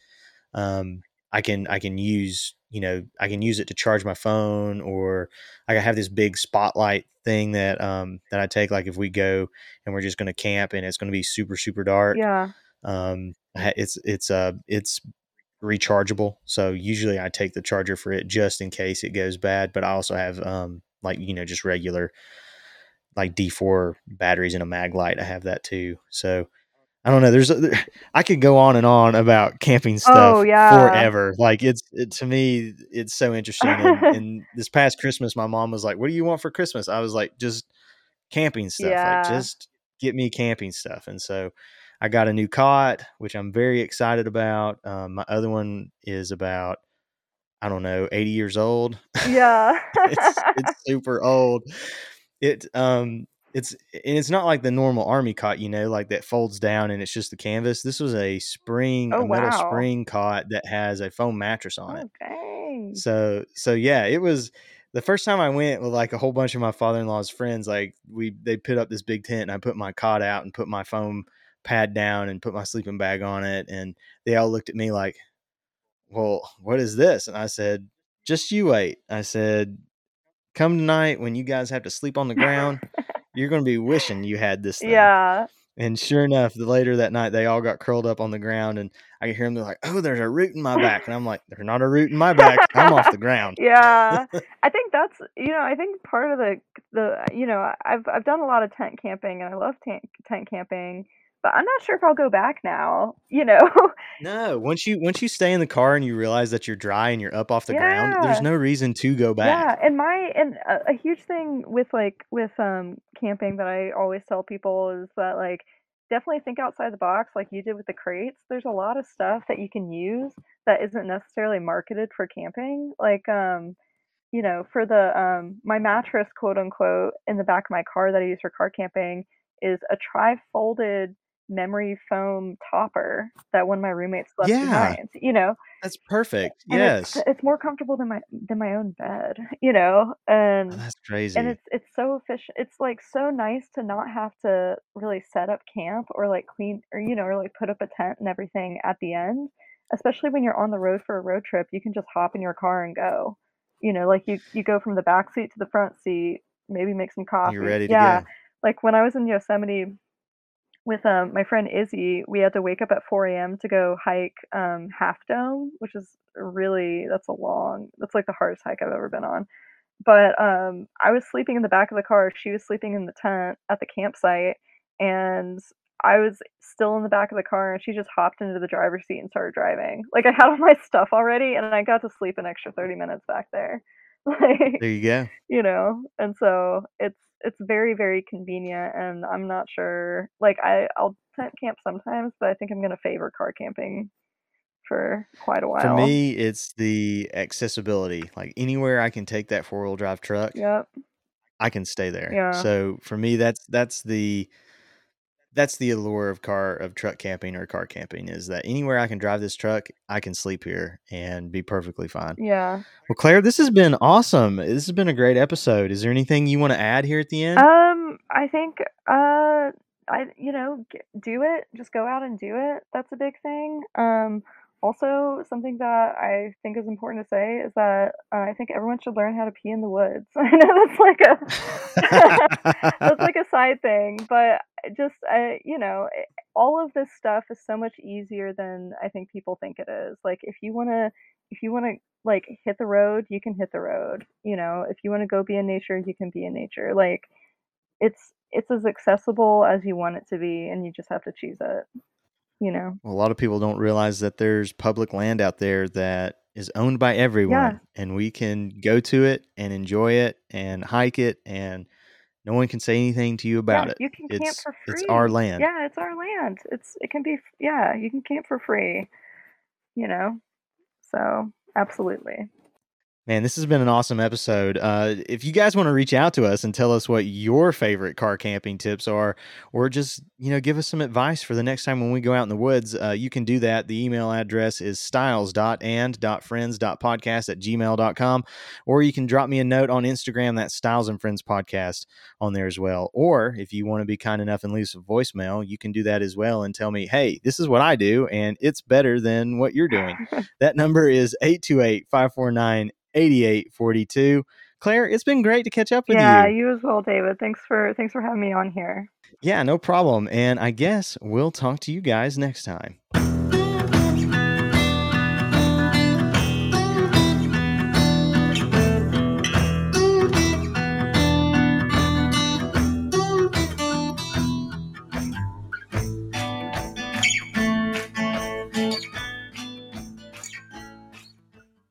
um, I can I can use you know I can use it to charge my phone, or I have this big spotlight thing that um, that I take like if we go and we're just going to camp and it's going to be super super dark. yeah. Um, it's it's uh it's rechargeable, so usually I take the charger for it just in case it goes bad. But I also have um like you know just regular like D4 batteries in a Maglite. I have that too. So I don't know. There's a, I could go on and on about camping stuff Oh, yeah. forever. Like it's it, to me, it's so interesting. And, and this past Christmas, my mom was like, "What do you want for Christmas?" I was like, "Just camping stuff. Yeah. Like just get me camping stuff." And so I got a new cot, which I'm very excited about. Um, my other one is about I don't know, 80 years old. Yeah. it's it's super old. it um it's and it's not like the normal army cot, you know, like that folds down and it's just the canvas. This was a spring, Oh a metal wow. spring cot that has a foam mattress on it. Oh. So so yeah, it was the first time I went with like a whole bunch of my father in law's friends. Like we they put up this big tent and I put my cot out and put my foam pad down and put my sleeping bag on it, and they all looked at me like, "Well, what is this?" And I said, "Just you wait." I said, "Come tonight when you guys have to sleep on the ground, you're going to be wishing you had this thing." yeah. And sure enough, the later that night, they all got curled up on the ground, and I could hear them. They're like, "Oh, there's a root in my back," and I'm like, "There's not a root in my back. I'm off the ground." yeah i think that's you know i think part of the the you know i've i've done a lot of tent camping and i love tent tent camping but i'm not sure if i'll go back now you know? No, once you once you stay in the car and you realize that you're dry and you're up off the ground, there's no reason to go back. yeah and my and a, a huge thing with like with um camping that i always tell people is that like definitely think outside the box like you did with the crates. There's a lot of stuff that you can use that isn't necessarily marketed for camping like um you know, for the um my mattress quote unquote in the back of my car that I use for car camping is a tri-folded memory foam topper that one of my roommates left Yeah. behind. You know, That's perfect. and Yes. it's it's more comfortable than my than my own bed. You know, oh, and Oh, that's and it's it's so efficient. It's like so nice to not have to really set up camp or like clean or you know or like put up a tent and everything at the end. Especially when you're on the road for a road trip, you can just hop in your car and go. You know, like you you go from the back seat to the front seat, maybe make some coffee. You're ready to yeah, go. like when I was in Yosemite with um, my friend Izzy, we had to wake up at 4 a.m. to go hike um, Half Dome, which is really that's a long that's like the hardest hike I've ever been on. But um, I was sleeping in the back of the car. She was sleeping in the tent at the campsite, and I was still in the back of the car. And she just hopped into the driver's seat and started driving. Like I had all my stuff already, and I got to sleep an extra 30 minutes back there. Like There you go. you know and so it's it's very very convenient and i'm not sure like i i'll tent camp sometimes but i think i'm going to favor car camping for quite a while For me, it's the accessibility. Like anywhere I can take that four wheel drive truck, yep I can stay there. Yeah. So for me, that's that's the that's the allure of car of truck camping or car camping is that anywhere I can drive this truck, I can sleep here and be perfectly fine. yeah Well, Claire, this has been awesome. This has been a great episode. Is there anything you want to add here at the end? um i think uh i you know do it just go out and do it that's a big thing um also something that i think is important to say is that uh, i think everyone should learn how to pee in the woods. I know that's like a that's like a side thing but just I, you know all of this stuff is so much easier than i think people think it is. Like if you want to if you want to like hit the road you can hit the road you know? If you want to go be in nature you can be in nature. Like it's it's as accessible as you want it to be and you just have to choose it you know? Well, a lot of people don't realize that there's public land out there that is owned by everyone, and we can go to it and enjoy it and hike it, and no one can say anything to you about yeah, it. you can camp It's for free it's our land. yeah it's our land. It's it can be yeah you can camp for free you know? So absolutely Man, this has been an awesome episode. Uh, if you guys want to reach out to us and tell us what your favorite car camping tips are, or just you know give us some advice for the next time when we go out in the woods, uh, you can do that. The email address is styles.and.friends.podcast at gmail.com, or you can drop me a note on Instagram. That's Styles and Friends Podcast on there as well. Or if you want to be kind enough and leave some voicemail, you can do that as well and tell me, hey, this is what I do, and it's better than what you're doing. That number is 828 549 8842. Claire, it's been great to catch up with yeah you. Yeah, you as well david thanks for thanks for having me on here Yeah, no problem. And I guess we'll talk to you guys next time.